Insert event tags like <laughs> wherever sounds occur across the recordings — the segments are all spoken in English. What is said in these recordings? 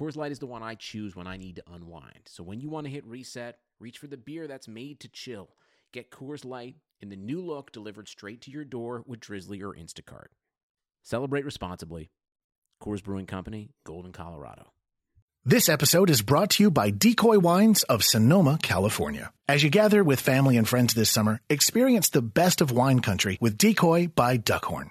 Coors Light is the one I choose when I need to unwind. So when you want to hit reset, Reach for the beer that's made to chill. Get Coors Light in the new look delivered straight to your door with Drizzly or Instacart. Celebrate responsibly. Coors Brewing Company, Golden, Colorado. This episode is brought to you by Decoy Wines of Sonoma, California. As you gather with family and friends this summer, experience the best of wine country with Decoy by Duckhorn.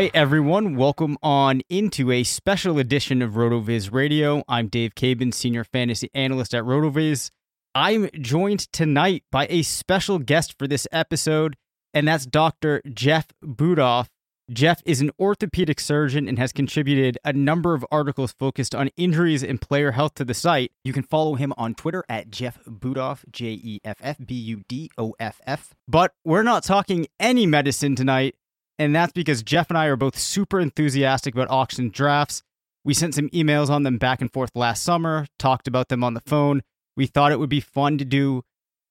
Hi, everyone. Welcome on into a special edition of RotoViz Radio. I'm Dave Caban, Senior Fantasy Analyst at RotoViz. I'm joined tonight by a special guest for this episode and that's Dr. Jeff Budoff. Jeff is an orthopedic surgeon and has contributed a number of articles focused on injuries and player health to the site. You can follow him on Twitter at Jeff Budoff, J E F F B U D O F F. But we're not talking any medicine tonight, and that's because Jeff and I are both super enthusiastic about auction drafts. We sent some emails on them back and forth last summer, talked about them on the phone. We thought it would be fun to do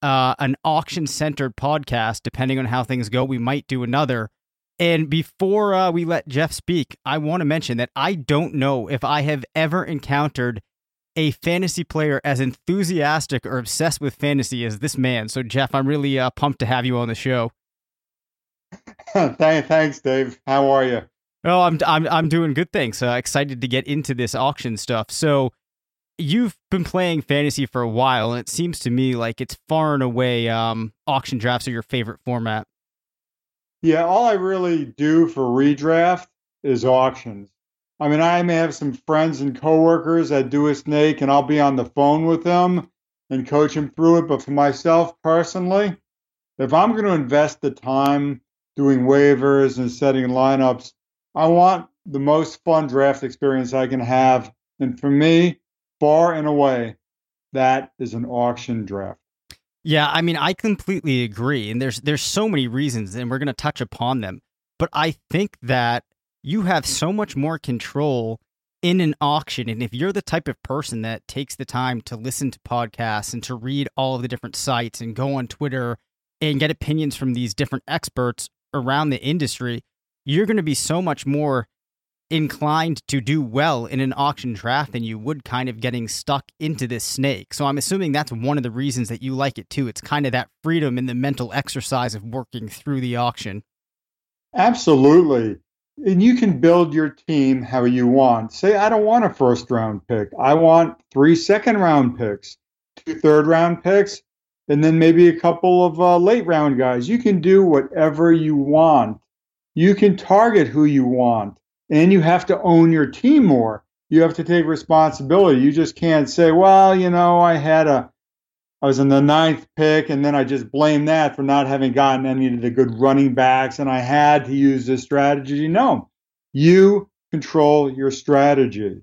uh, an auction centered podcast. Depending on how things go, we might do another. And before uh, we let Jeff speak, I want to mention that I don't know if I have ever encountered a fantasy player as enthusiastic or obsessed with fantasy as this man. So, Jeff, I'm really uh, pumped to have you on the show. <laughs> Thanks, Dave. How are you? Oh, I'm I'm I'm doing good. Thanks. Uh, excited to get into this auction stuff. So, you've been playing fantasy for a while, and it seems to me like it's far and away um, auction drafts are your favorite format. Yeah, all I really do for redraft is auctions. I mean, I may have some friends and coworkers that do a snake, and I'll be on the phone with them and coach them through it. But for myself personally, if I'm going to invest the time doing waivers and setting lineups, I want the most fun draft experience I can have. And for me, far and away, that is an auction draft. Yeah, I mean, I completely agree, and there's there's so many reasons, and we're going to touch upon them. But I think that you have so much more control in an auction, and if you're the type of person that takes the time to listen to podcasts and to read all of the different sites and go on Twitter and get opinions from these different experts around the industry, you're going to be so much more inclined to do well in an auction draft than you would kind of getting stuck into this snake. So I'm assuming that's one of the reasons that you like it too. It's kind of that freedom in the mental exercise of working through the auction. Absolutely. And you can build your team how you want. Say, I don't want a first round pick. I want three second round picks, two third round picks. and then maybe a couple of uh, late round guys. You can do whatever you want. You can target who you want, and you have to own your team more. You have to take responsibility. You just can't say, well, you know, I had a, I was in the ninth pick, and then I just blame that for not having gotten any of the good running backs, and I had to use this strategy. No, you control your strategy.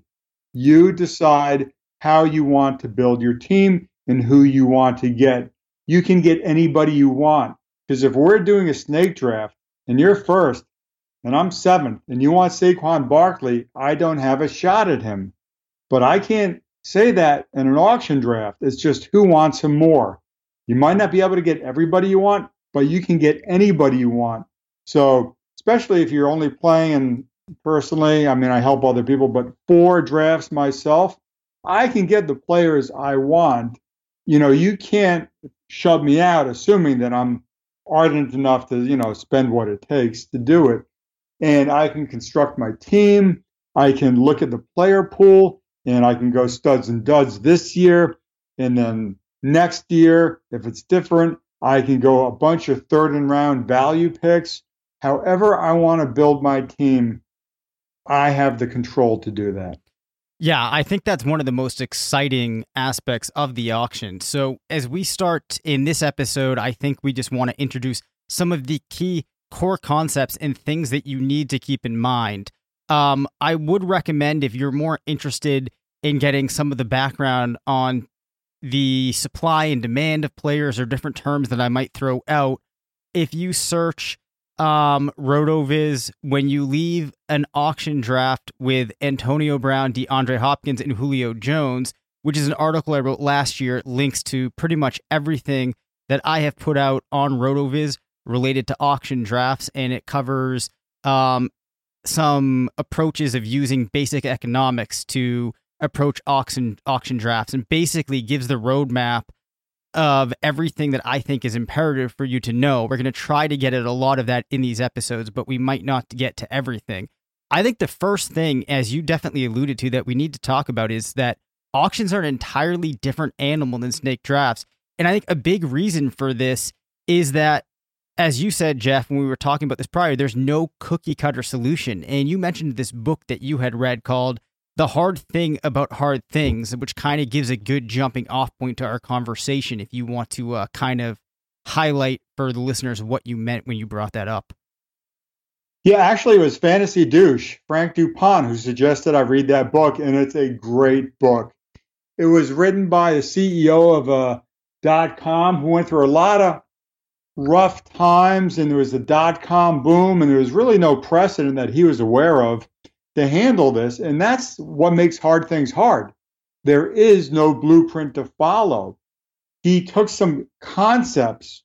You decide how you want to build your team and who you want to get you can get anybody you want. Because if we're doing a snake draft and you're first and I'm seventh and you want Saquon Barkley, I don't have a shot at him. But I can't say that in an auction draft. It's just who wants him more. You might not be able to get everybody you want, but you can get anybody you want. So, especially if you're only playing and personally, I mean, I help other people, but four drafts myself, I can get the players I want. You know, you can't shove me out, assuming that I'm ardent enough to, you know, spend what it takes to do it. And I can construct my team. I can look at the player pool and I can go studs and duds this year. And then next year, if it's different, I can go a bunch of third and round value picks. However, I want to build my team, I have the control to do that. Yeah, I think that's one of the most exciting aspects of the auction. So, as we start in this episode, I think we just want to introduce some of the key core concepts and things that you need to keep in mind. Um, I would recommend if you're more interested in getting some of the background on the supply and demand of players or different terms that I might throw out, if you search um, RotoViz, when you leave an auction draft with Antonio Brown, DeAndre Hopkins, and Julio Jones, which is an article I wrote last year, links to pretty much everything that I have put out on RotoViz related to auction drafts, and it covers um, some approaches of using basic economics to approach auction auction drafts, and basically gives the roadmap of everything that I think is imperative for you to know. We're going to try to get at a lot of that in these episodes, but we might not get to everything. I think the first thing, as you definitely alluded to, that we need to talk about is that auctions are an entirely different animal than snake drafts. And I think a big reason for this is that, as you said, Jeff, when we were talking about this prior, there's no cookie cutter solution. And you mentioned this book that you had read called the hard thing about hard things, which kind of gives a good jumping off point to our conversation if you want to uh, kind of highlight for the listeners what you meant when you brought that up. Yeah, actually, it was Fantasy Douche, Frank Dupont, who suggested I read that book, and it's a great book. It was written by the CEO of a uh, dot com who went through a lot of rough times, and there was a dot com boom, and there was really no precedent that he was aware of to handle this. And that's what makes hard things hard. There is no blueprint to follow. He took some concepts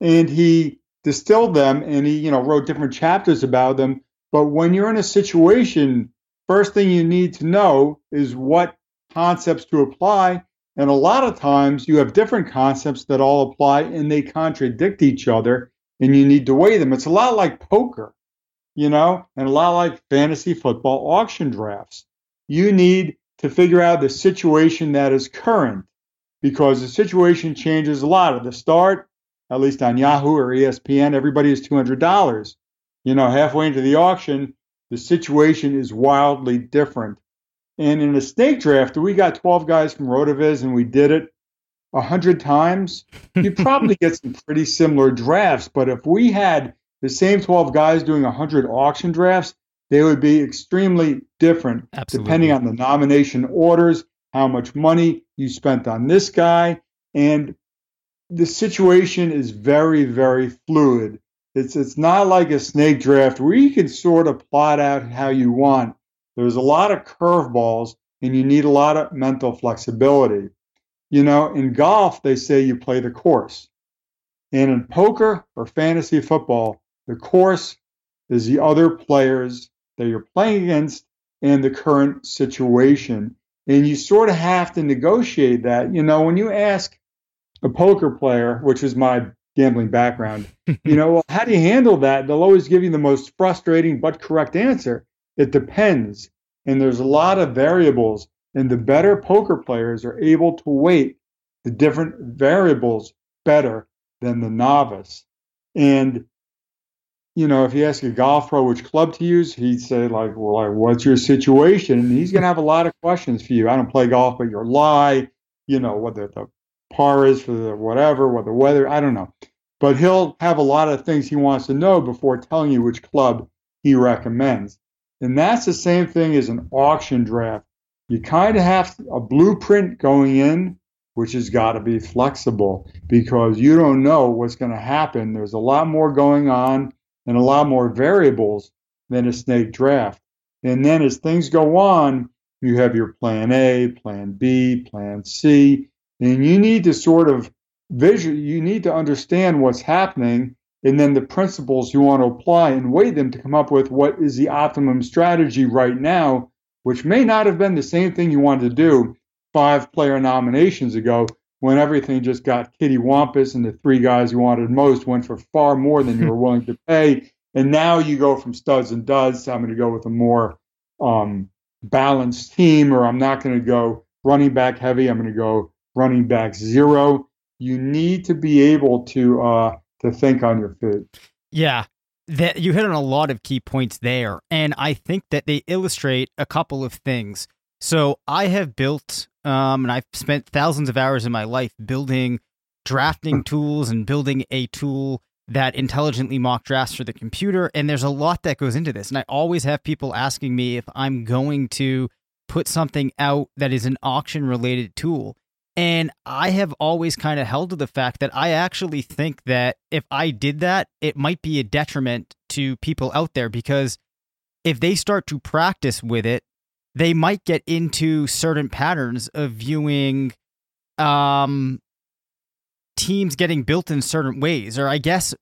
and he distilled them and he, you know, wrote different chapters about them. But when you're in a situation, first thing you need to know is what concepts to apply. And a lot of times you have different concepts that all apply and they contradict each other and you need to weigh them. It's a lot like poker you know, and a lot like fantasy football auction drafts. You need to figure out the situation that is current because the situation changes a lot. At the start, at least on Yahoo or ESPN, everybody is $200. You know, halfway into the auction, the situation is wildly different. And in a snake draft, we got 12 guys from Rotoviz and we did it 100 times. You'd <laughs> probably get some pretty similar drafts. But if we had the same 12 guys doing 100 auction drafts, they would be extremely different Absolutely. depending on the nomination orders, how much money you spent on this guy. And the situation is very, very fluid. It's, it's not like a snake draft where you can sort of plot out how you want. There's a lot of curveballs and you need a lot of mental flexibility. You know, in golf, they say you play the course. And in poker or fantasy football, the course is the other players that you're playing against and the current situation. And you sort of have to negotiate that. You know, when you ask a poker player, which is my gambling background, <laughs> you know, well, how do you handle that? They'll always give you the most frustrating but correct answer. It depends. And there's a lot of variables. And the better poker players are able to weight the different variables better than the novice. And you know, if you ask a golf pro which club to use, he'd say like, "Well, like, what's your situation?" And he's going to have a lot of questions for you. I don't play golf, but your lie, you know, whether the par is for the whatever, what the weather, I don't know. But he'll have a lot of things he wants to know before telling you which club he recommends. And that's the same thing as an auction draft. You kind of have a blueprint going in, which has got to be flexible because you don't know what's going to happen. There's a lot more going on and a lot more variables than a snake draft. And then as things go on, you have your plan A, plan B, plan C, and you need to sort of visual, you need to understand what's happening and then the principles you want to apply and weigh them to come up with what is the optimum strategy right now, which may not have been the same thing you wanted to do five player nominations ago when everything just got kitty wampus and the three guys you wanted most went for far more than you were <laughs> willing to pay. And now you go from studs and duds to I'm going to go with a more um, balanced team, or I'm not going to go running back heavy. I'm going to go running back zero. You need to be able to uh, to think on your feet. Yeah, that you hit on a lot of key points there, and I think that they illustrate a couple of things. So I have built, um, and I've spent thousands of hours in my life building drafting hmm. tools and building a tool that intelligently mock drafts for the computer. And there's a lot that goes into this. And I always have people asking me if I'm going to put something out that is an auction related tool. And I have always kind of held to the fact that I actually think that if I did that, it might be a detriment to people out there because if they start to practice with it, they might get into certain patterns of viewing um, teams getting built in certain ways. Or I guess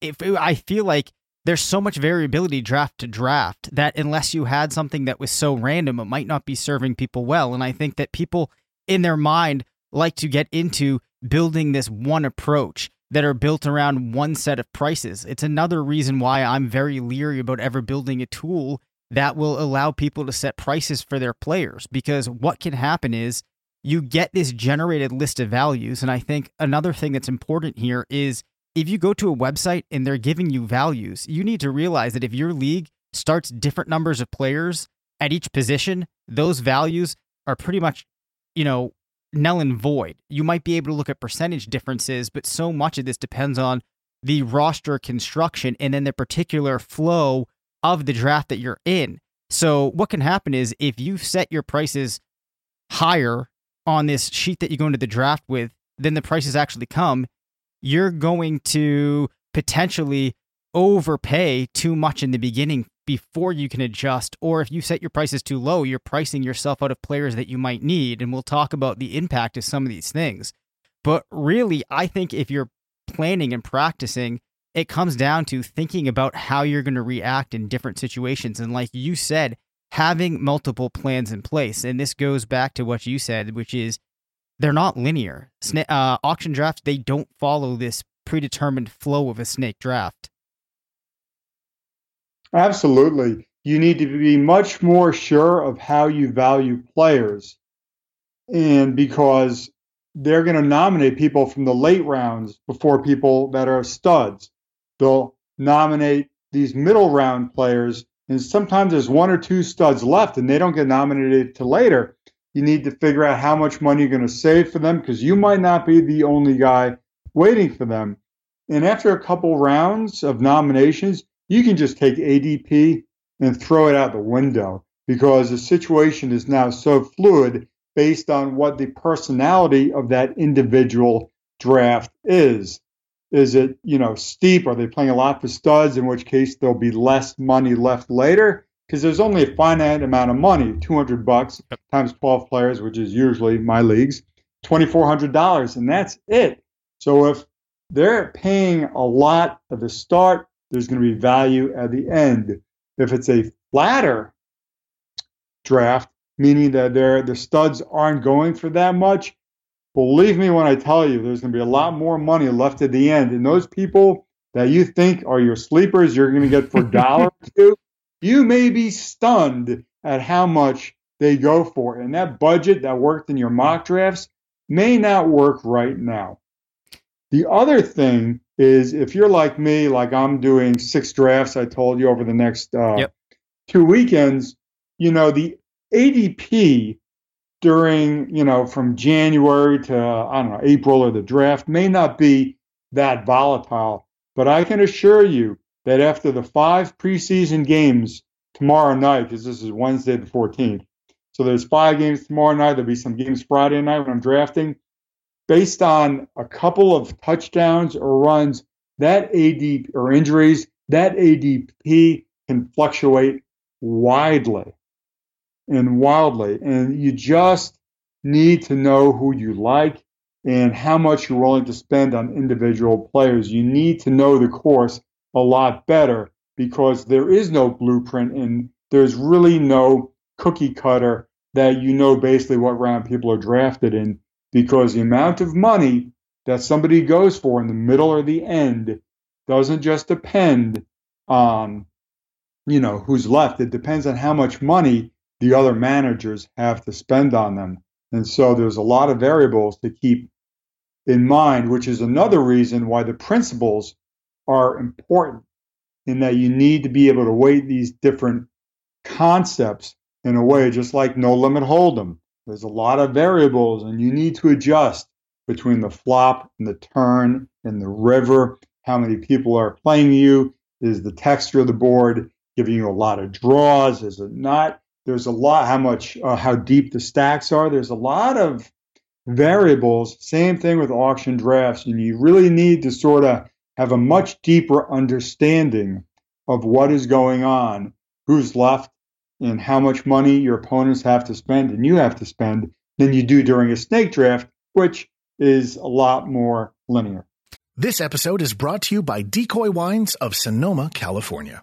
if I feel like there's so much variability draft to draft that unless you had something that was so random, it might not be serving people well. And I think that people in their mind like to get into building this one approach that are built around one set of prices. It's another reason why I'm very leery about ever building a tool that will allow people to set prices for their players because what can happen is you get this generated list of values. And I think another thing that's important here is if you go to a website and they're giving you values, you need to realize that if your league starts different numbers of players at each position, those values are pretty much, you know, null and void. You might be able to look at percentage differences, but so much of this depends on the roster construction and then the particular flow of the draft that you're in. So, what can happen is if you set your prices higher on this sheet that you go into the draft with, then the prices actually come, you're going to potentially overpay too much in the beginning before you can adjust. Or if you set your prices too low, you're pricing yourself out of players that you might need. And we'll talk about the impact of some of these things. But really, I think if you're planning and practicing, it comes down to thinking about how you're going to react in different situations. And like you said, having multiple plans in place. And this goes back to what you said, which is they're not linear. Uh, auction drafts, they don't follow this predetermined flow of a snake draft. Absolutely. You need to be much more sure of how you value players. And because they're going to nominate people from the late rounds before people that are studs. They'll nominate these middle round players, and sometimes there's one or two studs left, and they don't get nominated to later. You need to figure out how much money you're going to save for them because you might not be the only guy waiting for them. And after a couple rounds of nominations, you can just take ADP and throw it out the window because the situation is now so fluid based on what the personality of that individual draft is. Is it, you know, steep? Are they playing a lot for studs, in which case there'll be less money left later? Because there's only a finite amount of money, 200 bucks times 12 players, which is usually my leagues, $2,400, and that's it. So if they're paying a lot at the start, there's going to be value at the end. If it's a flatter draft, meaning that the studs aren't going for that much, believe me when I tell you, there's going to be a lot more money left at the end. And those people that you think are your sleepers, you're going to get for <laughs> dollar two, you may be stunned at how much they go for. And that budget that worked in your mock drafts may not work right now. The other thing is if you're like me, like I'm doing six drafts, I told you over the next uh, yep. two weekends, you know, the ADP during, you know, from January to, I don't know, April or the draft may not be that volatile. But I can assure you that after the five preseason games tomorrow night, because this is Wednesday the 14th, so there's five games tomorrow night, there'll be some games Friday night when I'm drafting. Based on a couple of touchdowns or runs, that AD or injuries, that ADP can fluctuate widely and wildly. And you just need to know who you like and how much you're willing to spend on individual players. You need to know the course a lot better because there is no blueprint and there's really no cookie cutter that you know basically what round people are drafted in because the amount of money that somebody goes for in the middle or the end doesn't just depend on you know who's left it depends on how much money the other managers have to spend on them. And so there's a lot of variables to keep in mind, which is another reason why the principles are important in that you need to be able to weight these different concepts in a way, just like no limit hold'em. There's a lot of variables, and you need to adjust between the flop and the turn and the river. How many people are playing you? Is the texture of the board giving you a lot of draws? Is it not? There's a lot how much uh, how deep the stacks are. There's a lot of variables. Same thing with auction drafts, and you really need to sort of have a much deeper understanding of what is going on, who's left, and how much money your opponents have to spend and you have to spend than you do during a snake draft, which is a lot more linear. This episode is brought to you by Decoy Wines of Sonoma, California.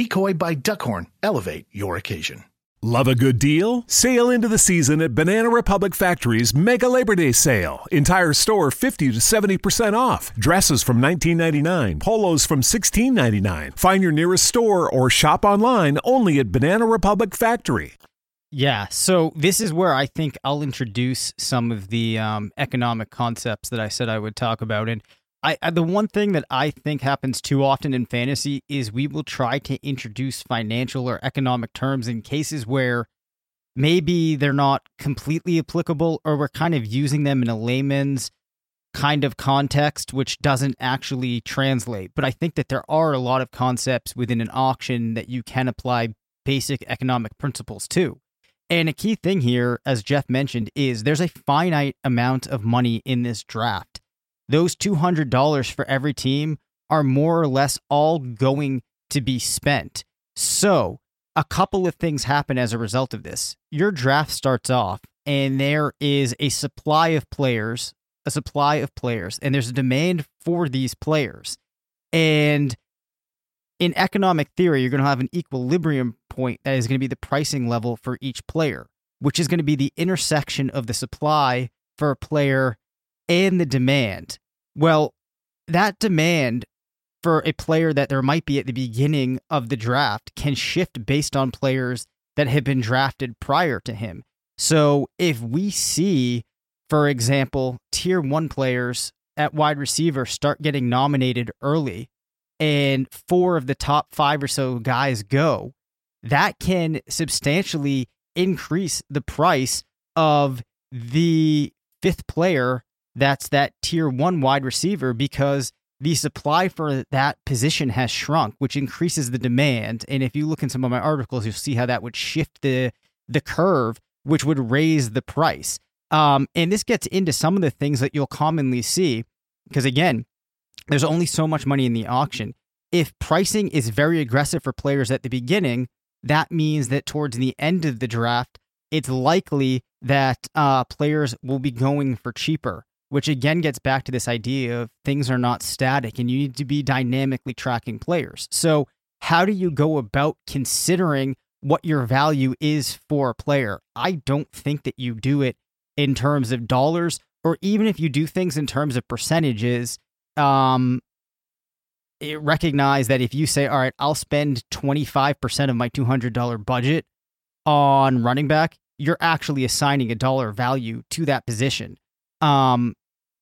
by Duckhorn elevate your occasion. Love a good deal? Sail into the season at Banana Republic Factory's Mega Labor Day Sale. Entire store 50 to 70% off. Dresses from $19.99, polos from $16.99. Find your nearest store or shop online only at Banana Republic Factory. Yeah, so this is where I think I'll introduce some of the um, economic concepts that I said I would talk about. And I, I, the one thing that I think happens too often in fantasy is we will try to introduce financial or economic terms in cases where maybe they're not completely applicable or we're kind of using them in a layman's kind of context which doesn't actually translate. But I think that there are a lot of concepts within an auction that you can apply basic economic principles to. And a key thing here, as Jeff mentioned, is there's a finite amount of money in this draft those $200 for every team are more or less all going to be spent. So, a couple of things happen as a result of this. Your draft starts off, and there is a supply of players, a supply of players, and there's a demand for these players. And in economic theory, you're going to have an equilibrium point that is going to be the pricing level for each player, which is going to be the intersection of the supply for a player and the demand. Well, that demand for a player that there might be at the beginning of the draft can shift based on players that have been drafted prior to him. So if we see, for example, tier one players at wide receiver start getting nominated early and four of the top five or so guys go, that can substantially increase the price of the fifth player that's that tier one wide receiver because the supply for that position has shrunk, which increases the demand. And if you look in some of my articles, you'll see how that would shift the the curve, which would raise the price. Um, and this gets into some of the things that you'll commonly see, because again, there's only so much money in the auction. If pricing is very aggressive for players at the beginning, that means that towards the end of the draft, it's likely that uh, players will be going for cheaper. Which again gets back to this idea of things are not static and you need to be dynamically tracking players. So, how do you go about considering what your value is for a player? I don't think that you do it in terms of dollars, or even if you do things in terms of percentages. Um, recognize that if you say, all right, I'll spend 25% of my $200 budget on running back, you're actually assigning a dollar value to that position. Um,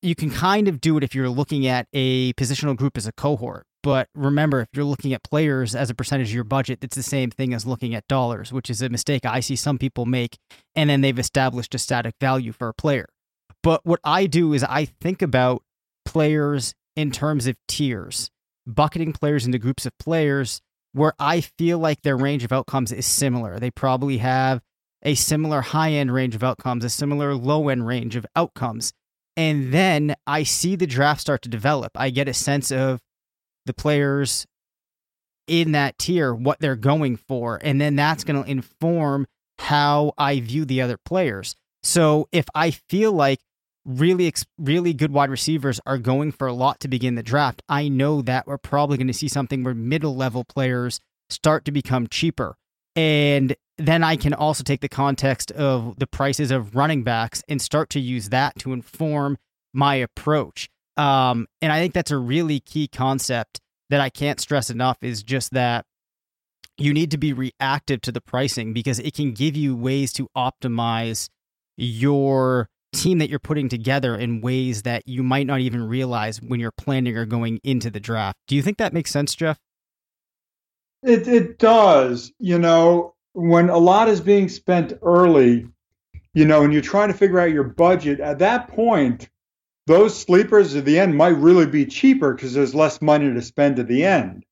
you can kind of do it if you're looking at a positional group as a cohort. But remember, if you're looking at players as a percentage of your budget, it's the same thing as looking at dollars, which is a mistake I see some people make. And then they've established a static value for a player. But what I do is I think about players in terms of tiers, bucketing players into groups of players where I feel like their range of outcomes is similar. They probably have a similar high end range of outcomes, a similar low end range of outcomes. And then I see the draft start to develop. I get a sense of the players in that tier, what they're going for. And then that's going to inform how I view the other players. So if I feel like really, really good wide receivers are going for a lot to begin the draft, I know that we're probably going to see something where middle level players start to become cheaper. And then I can also take the context of the prices of running backs and start to use that to inform my approach. Um, and I think that's a really key concept that I can't stress enough is just that you need to be reactive to the pricing because it can give you ways to optimize your team that you're putting together in ways that you might not even realize when you're planning or going into the draft. Do you think that makes sense, Jeff? It it does. You know, when a lot is being spent early, you know, and you're trying to figure out your budget, at that point, those sleepers at the end might really be cheaper because there's less money to spend at the end.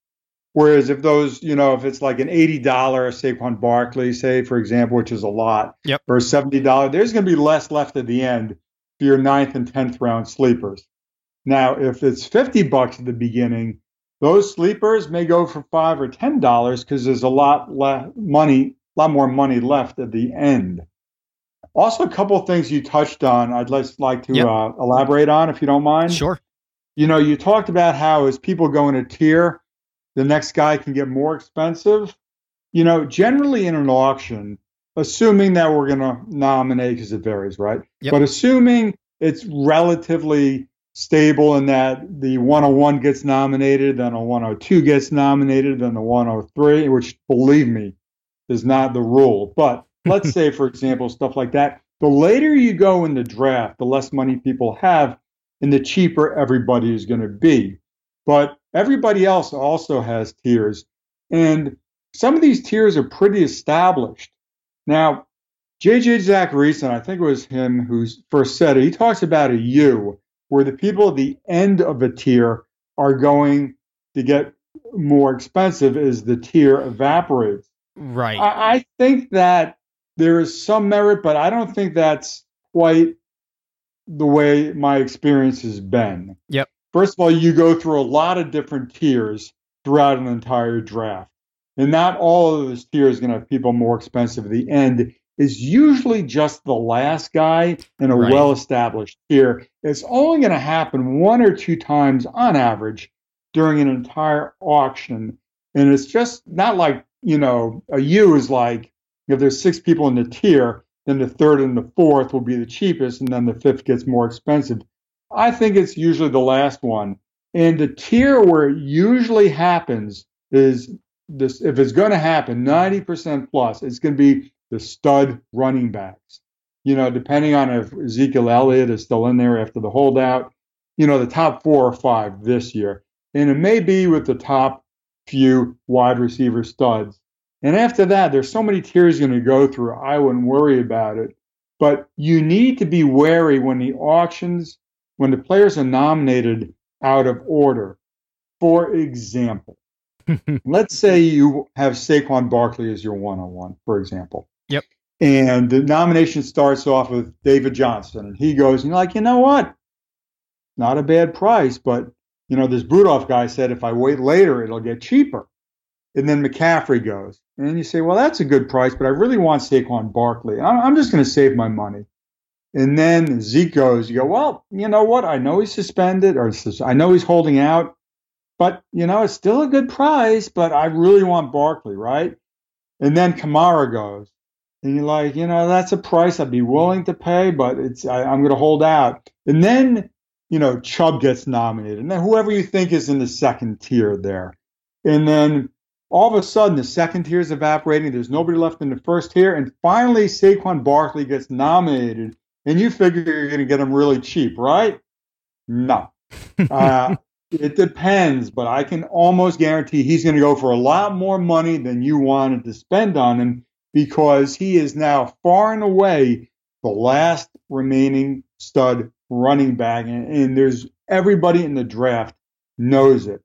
Whereas if those, you know, if it's like an eighty dollar Saquon Barkley, say for example, which is a lot, yep. or seventy dollar, there's going to be less left at the end for your ninth and tenth round sleepers. Now, if it's fifty bucks at the beginning, those sleepers may go for five or ten dollars because there's a lot less money, a lot more money left at the end. Also, a couple of things you touched on, I'd just like to yep. uh, elaborate on, if you don't mind. Sure. You know, you talked about how as people go in a tier, the next guy can get more expensive. You know, generally in an auction, assuming that we're going to nominate because it varies, right? Yep. But assuming it's relatively stable in that the 101 gets nominated, then a 102 gets nominated, then the 103, which believe me is not the rule. But <laughs> let's say, for example, stuff like that. The later you go in the draft, the less money people have, and the cheaper everybody is going to be. But everybody else also has tiers. And some of these tiers are pretty established. Now, JJ Zachariason, I think it was him who first said it, he talks about a U, where the people at the end of a tier are going to get more expensive as the tier evaporates. Right. I, I think that there is some merit, but I don't think that's quite the way my experience has been. Yep. First of all, you go through a lot of different tiers throughout an entire draft. And not all of those tiers are going to have people more expensive at the end. Is usually just the last guy in a right. well established tier. It's only going to happen one or two times on average during an entire auction. And it's just not like, you know, a U is like if there's six people in the tier, then the third and the fourth will be the cheapest, and then the fifth gets more expensive. I think it's usually the last one. And the tier where it usually happens is this if it's going to happen, 90% plus, it's going to be the stud running backs. You know, depending on if Ezekiel Elliott is still in there after the holdout, you know, the top four or five this year. And it may be with the top few wide receiver studs. And after that, there's so many tiers going to go through. I wouldn't worry about it. But you need to be wary when the auctions, when the players are nominated out of order. For example, <laughs> let's say you have Saquon Barkley as your one on one, for example. And the nomination starts off with David Johnson. And he goes, and you're like, you know what? Not a bad price, but you know, this Rudolph guy said if I wait later, it'll get cheaper. And then McCaffrey goes. And you say, well, that's a good price, but I really want Saquon Barkley. I'm just going to save my money. And then Zeke goes, you go, well, you know what? I know he's suspended or I know he's holding out, but, you know, it's still a good price, but I really want Barkley, right? And then Kamara goes, and you're like, you know, that's a price I'd be willing to pay, but it's I, I'm going to hold out. And then, you know, Chubb gets nominated, and then whoever you think is in the second tier there, and then all of a sudden the second tier is evaporating. There's nobody left in the first tier, and finally Saquon Barkley gets nominated, and you figure you're going to get him really cheap, right? No. Uh, <laughs> it depends, but I can almost guarantee he's going to go for a lot more money than you wanted to spend on him because he is now far and away the last remaining stud running back. And, and there's everybody in the draft knows it.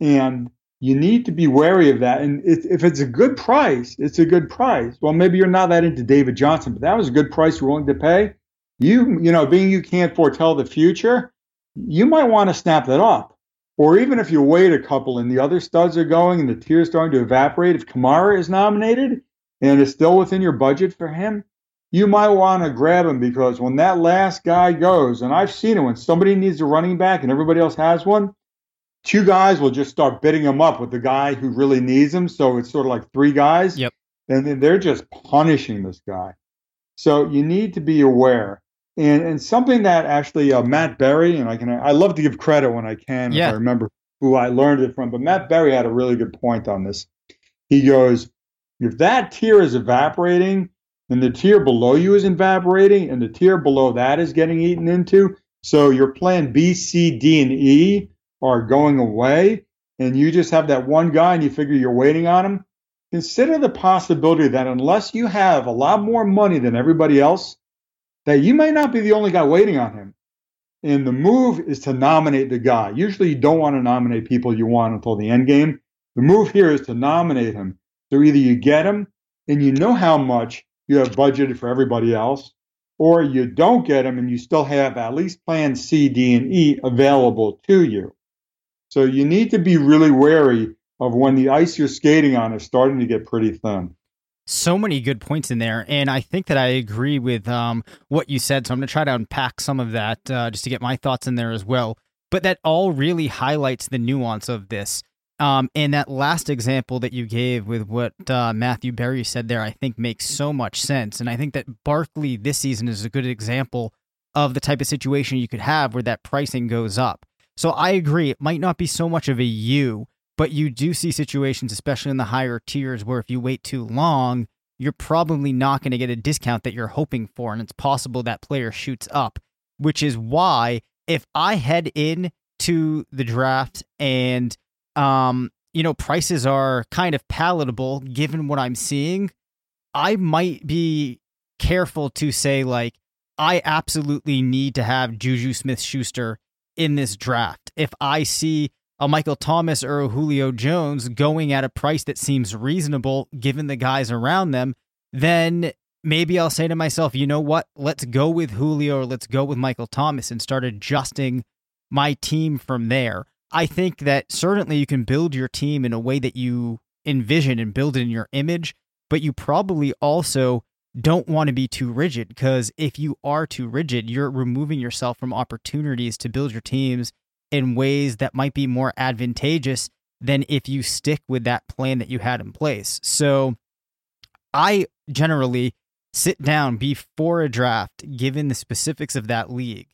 And you need to be wary of that. And if it's a good price, it's a good price. Well, maybe you're not that into David Johnson, but that was a good price you're willing to pay. You, you know, being you can't foretell the future, you might want to snap that up. Or even if you wait a couple and the other studs are going and the tier's starting to evaporate, if Kamara is nominated, and it's still within your budget for him, you might want to grab him because when that last guy goes, and I've seen it when somebody needs a running back and everybody else has one, two guys will just start bidding him up with the guy who really needs him. So it's sort of like three guys. Yep. And they're just punishing this guy. So you need to be aware. And and something that actually uh, Matt Berry and I can I love to give credit when I can yeah. if I remember who I learned it from, but Matt Berry had a really good point on this. He goes, if that tier is evaporating and the tier below you is evaporating and the tier below that is getting eaten into, so your plan B, C, D, and E are going away, and you just have that one guy and you figure you're waiting on him, consider the possibility that unless you have a lot more money than everybody else, that you may not be the only guy waiting on him. And the move is to nominate the guy. Usually you don't want to nominate people you want until the end game. The move here is to nominate him. So either you get them and you know how much you have budgeted for everybody else, or you don't get them and you still have at least plan C, D, and E available to you. So you need to be really wary of when the ice you're skating on is starting to get pretty thin. So many good points in there, and I think that I agree with um, what you said. So I'm going to try to unpack some of that uh, just to get my thoughts in there as well. But that all really highlights the nuance of this. Um, and that last example that you gave with what uh, Matthew Berry said there, I think makes so much sense. And I think that Barkley this season is a good example of the type of situation U could have where that pricing goes up. So I agree, it might not be so much of a you, but you do see situations, especially in the higher tiers, where if you wait too long, you're probably not going to get a discount that you're hoping for. And it's possible that player shoots up, which is why if I head in to the draft and um, you know, prices are kind of palatable given what I'm seeing, I might be careful to say, like, I absolutely need to have Juju Smith Schuster in this draft. If I see a Michael Thomas or a Julio Jones going at a price that seems reasonable given the guys around them, then maybe I'll say to myself, you know what? Let's go with Julio or let's go with Michael Thomas and start adjusting my team from there. I think that certainly you can build your team in a way that you envision and build it in your image, but you probably also don't want to be too rigid because if you are too rigid, you're removing yourself from opportunities to build your teams in ways that might be more advantageous than if you stick with that plan that you had in place. So I generally sit down before a draft, given the specifics of that league,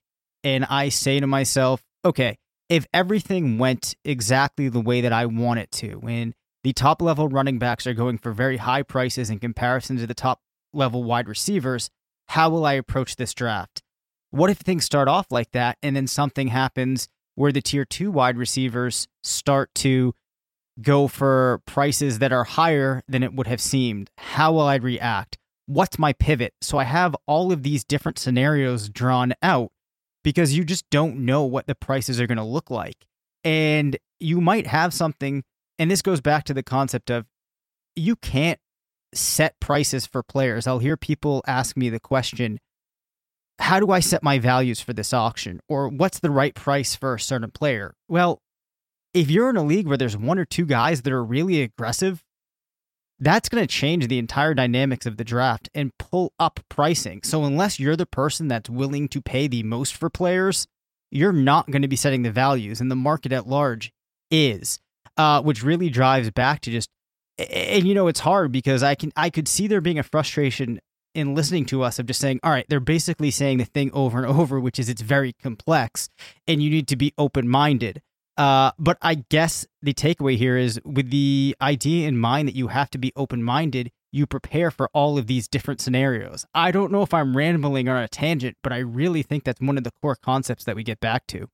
and I say to myself, okay, if everything went exactly the way that I want it to, and the top level running backs are going for very high prices in comparison to the top level wide receivers, how will I approach this draft? What if things start off like that and then something happens where the tier two wide receivers start to go for prices that are higher than it would have seemed? How will I react? What's my pivot? So I have all of these different scenarios drawn out because you just don't know what the prices are going to look like. And you might have something, and this goes back to the concept of you can't set prices for players. I'll hear people ask me the question, how do I set my values for this auction? Or what's the right price for a certain player? Well, if you're in a league where there's one or two guys that are really aggressive, that's going to change the entire dynamics of the draft and pull up pricing. So unless you're the person that's willing to pay the most for players, you're not going to be setting the values, and the market at large is, uh, which really drives back to just. And you know it's hard because I can I could see there being a frustration in listening to us of just saying, all right, they're basically saying the thing over and over, which is it's very complex, and you need to be open minded. Uh, but I guess the takeaway here is with the idea in mind that you have to be open minded, you prepare for all of these different scenarios. I don't know if I'm rambling on a tangent, but I really think that's one of the core concepts that we get back to.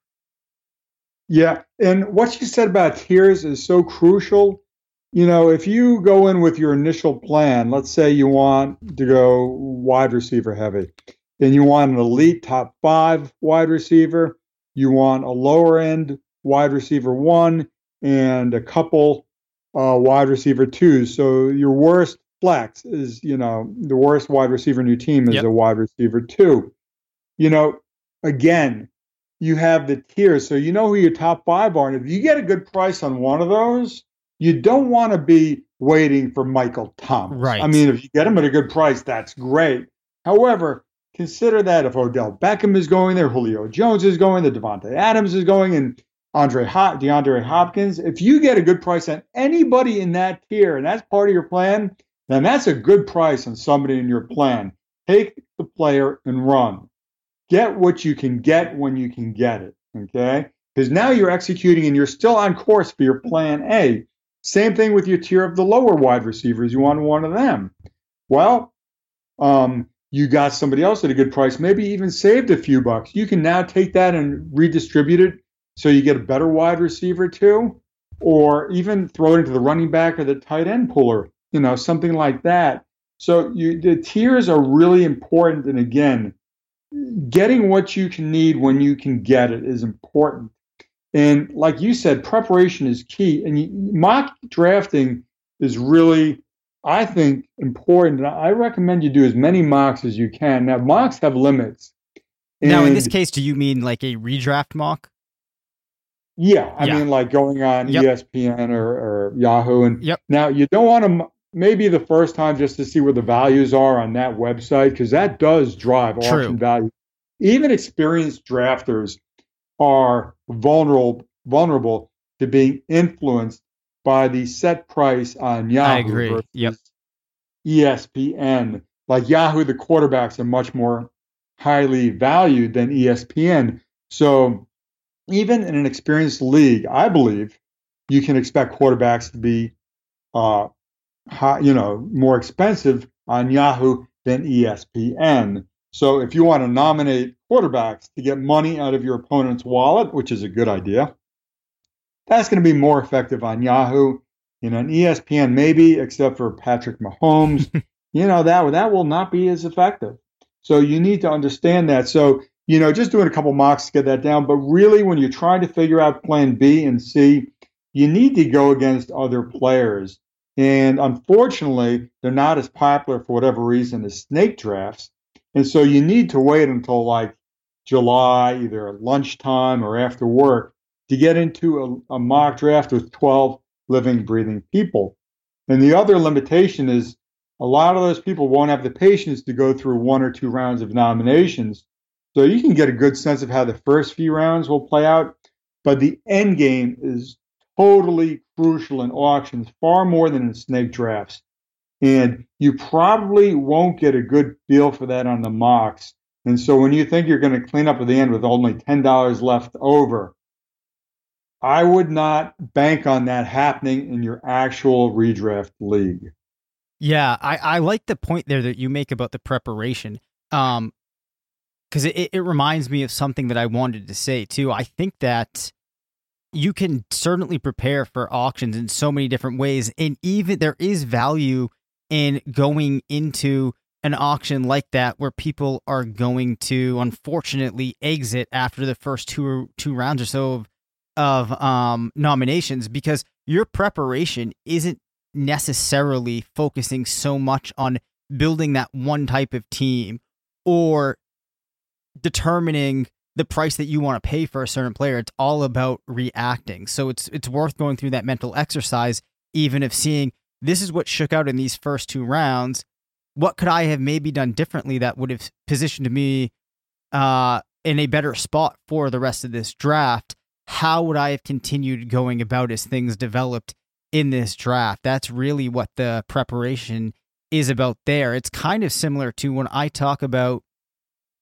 Yeah. And what you said about tiers is so crucial. You know, if you go in with your initial plan, let's say you want to go wide receiver heavy, and you want an elite top five wide receiver, you want a lower end wide receiver one and a couple uh, wide receiver twos. So your worst flex is, you know, the worst wide receiver in your team is yep. a wide receiver two. You know, again, you have the tiers, so you know who your top five are. And if you get a good price on one of those, you don't want to be waiting for Michael Thomas. Right. I mean, if you get him at a good price, that's great. However, consider that if Odell Beckham is going there, Julio Jones is going, the Davante Adams is going, and Andre DeAndre Hopkins. If you get a good price on anybody in that tier, and that's part of your plan, then that's a good price on somebody in your plan. Take the player and run. Get what you can get when you can get it. Okay? Because now you're executing and you're still on course for your plan A. Same thing with your tier of the lower wide receivers. You want one of them. Well, um, you got somebody else at a good price, maybe even saved a few bucks. You can now take that and redistribute it so you get a better wide receiver too, or even throw it into the running back or the tight end puller, you know, something like that. So you, the tiers are really important. And again, getting what you can need when you can get it is important. And like you said, preparation is key. And you, mock drafting is really, I think, important. And I recommend you do as many mocks as you can. Now, mocks have limits. now, in this case, do you mean like a redraft mock? Yeah, I yeah. mean, like going on yep. ESPN or, or, Yahoo, and yep. now you don't want to maybe the first time just to see where the values are on that website because that does drive True. auction value. Even experienced drafters are vulnerable vulnerable to being influenced by the set price on Yahoo I agree. versus yep. ESPN. Like Yahoo, the quarterbacks are much more highly valued than ESPN. So even in an experienced league, I believe you can expect quarterbacks to be, uh, high, you know, more expensive on Yahoo than ESPN. So if you want to nominate quarterbacks to get money out of your opponent's wallet, which is a good idea, that's going to be more effective on Yahoo. You know, on ESPN maybe, except for Patrick Mahomes, <laughs> you know that that will not be as effective. So you need to understand that. So you know, just doing a couple mocks to get that down. But really, when you're trying to figure out plan B and C, you need to go against other players. And unfortunately, they're not as popular for whatever reason as snake drafts. And so you need to wait until like July, either lunchtime or after work, to get into a, a mock draft with 12 living, breathing people. And the other limitation is a lot of those people won't have the patience to go through one or two rounds of nominations so you can get a good sense of how the first few rounds will play out, but the end game is totally crucial in auctions, far more than in snake drafts. And you probably won't get a good feel for that on the mocks. And so when you think you're going to clean up at the end with only $10 left over, I would not bank on that happening in your actual redraft league. Yeah, I, I like the point there that you make about the preparation. Um, because it, it reminds me of something that I wanted to say too. I think that you can certainly prepare for auctions in so many different ways, and even there is value in going into an auction like that where people are going to unfortunately exit after the first two two rounds or so of, of um, nominations because your preparation isn't necessarily focusing so much on building that one type of team or determining the price that you want to pay for a certain player. It's all about reacting. So it's it's worth going through that mental exercise, even if seeing this is what shook out in these first two rounds. What could I have maybe done differently that would have positioned me uh, in a better spot for the rest of this draft? How would I have continued going about as things developed in this draft? That's really what the preparation is about there. It's kind of similar to when I talk about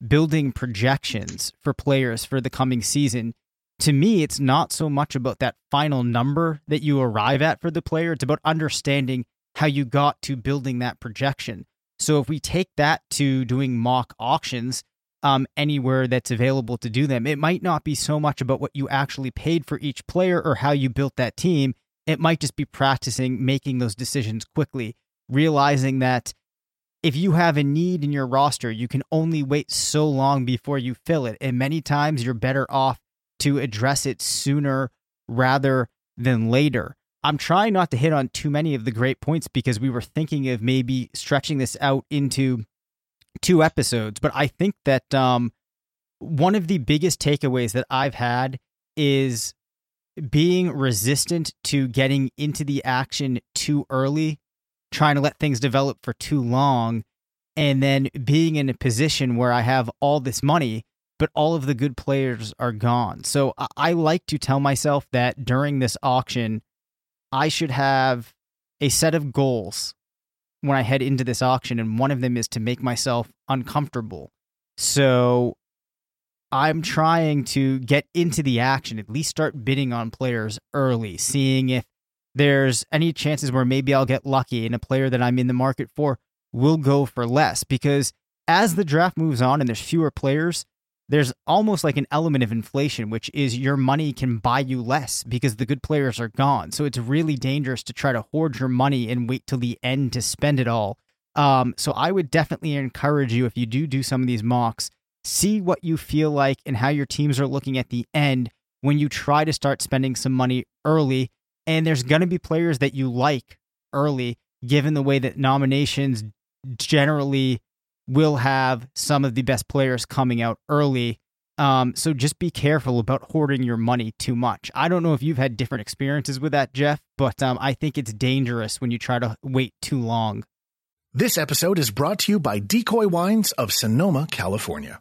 building projections for players for the coming season. To me, it's not so much about that final number that you arrive at for the player, it's about understanding how you got to building that projection. So if we take that to doing mock auctions, um, anywhere that's available to do them, it might not be so much about what you actually paid for each player or how you built that team. It might just be practicing making those decisions quickly, realizing that if you have a need in your roster, you can only wait so long before you fill it. And many times you're better off to address it sooner rather than later. I'm trying not to hit on too many of the great points because we were thinking of maybe stretching this out into two episodes, but I think that um, one of the biggest takeaways that I've had is being resistant to getting into the action too early trying to let things develop for too long and then being in a position where I have all this money, but all of the good players are gone. So I like to tell myself that during this auction, I should have a set of goals when I head into this auction. And one of them is to make myself uncomfortable. So I'm trying to get into the action, at least start bidding on players early, seeing if there's any chances where maybe I'll get lucky and a player that I'm in the market for will go for less because as the draft moves on and there's fewer players, there's almost like an element of inflation, which is your money can buy you less because the good players are gone. So it's really dangerous to try to hoard your money and wait till the end to spend it all. Um, so I would definitely encourage you if you do do some of these mocks, see what you feel like and how your teams are looking at the end when you try to start spending some money early and there's going to be players that you like early, given the way that nominations generally will have some of the best players coming out early. Um, so just be careful about hoarding your money too much. I don't know if you've had different experiences with that, Jeff, but um, I think it's dangerous when you try to wait too long. This episode is brought to you by Decoy Wines of Sonoma, California.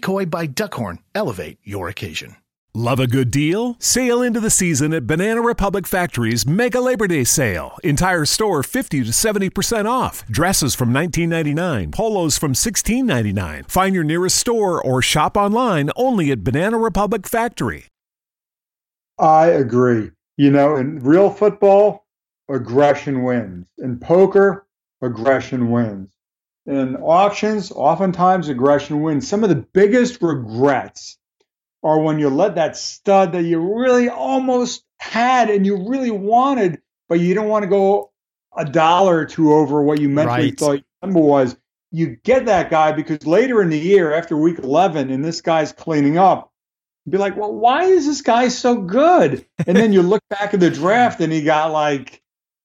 by Duckhorn elevate your occasion. Love a good deal? Sail into the season at Banana Republic Factory's Mega Labor Day Sale. Entire store 50 to 70% off. Dresses from $19.99, polos from $16.99. Find your nearest store or shop online only at Banana Republic Factory. I agree. You know, in real football, aggression wins. In poker, aggression wins. In auctions, oftentimes aggression wins. Some of the biggest regrets are when you let that stud that you really almost had and you really wanted, but you don't want to go a dollar or two over what you mentally right. thought your number was. You get that guy because later in the year, after week 11, and this guy's cleaning up, be like, well, why is this guy so good? And then you look back at the draft and he got like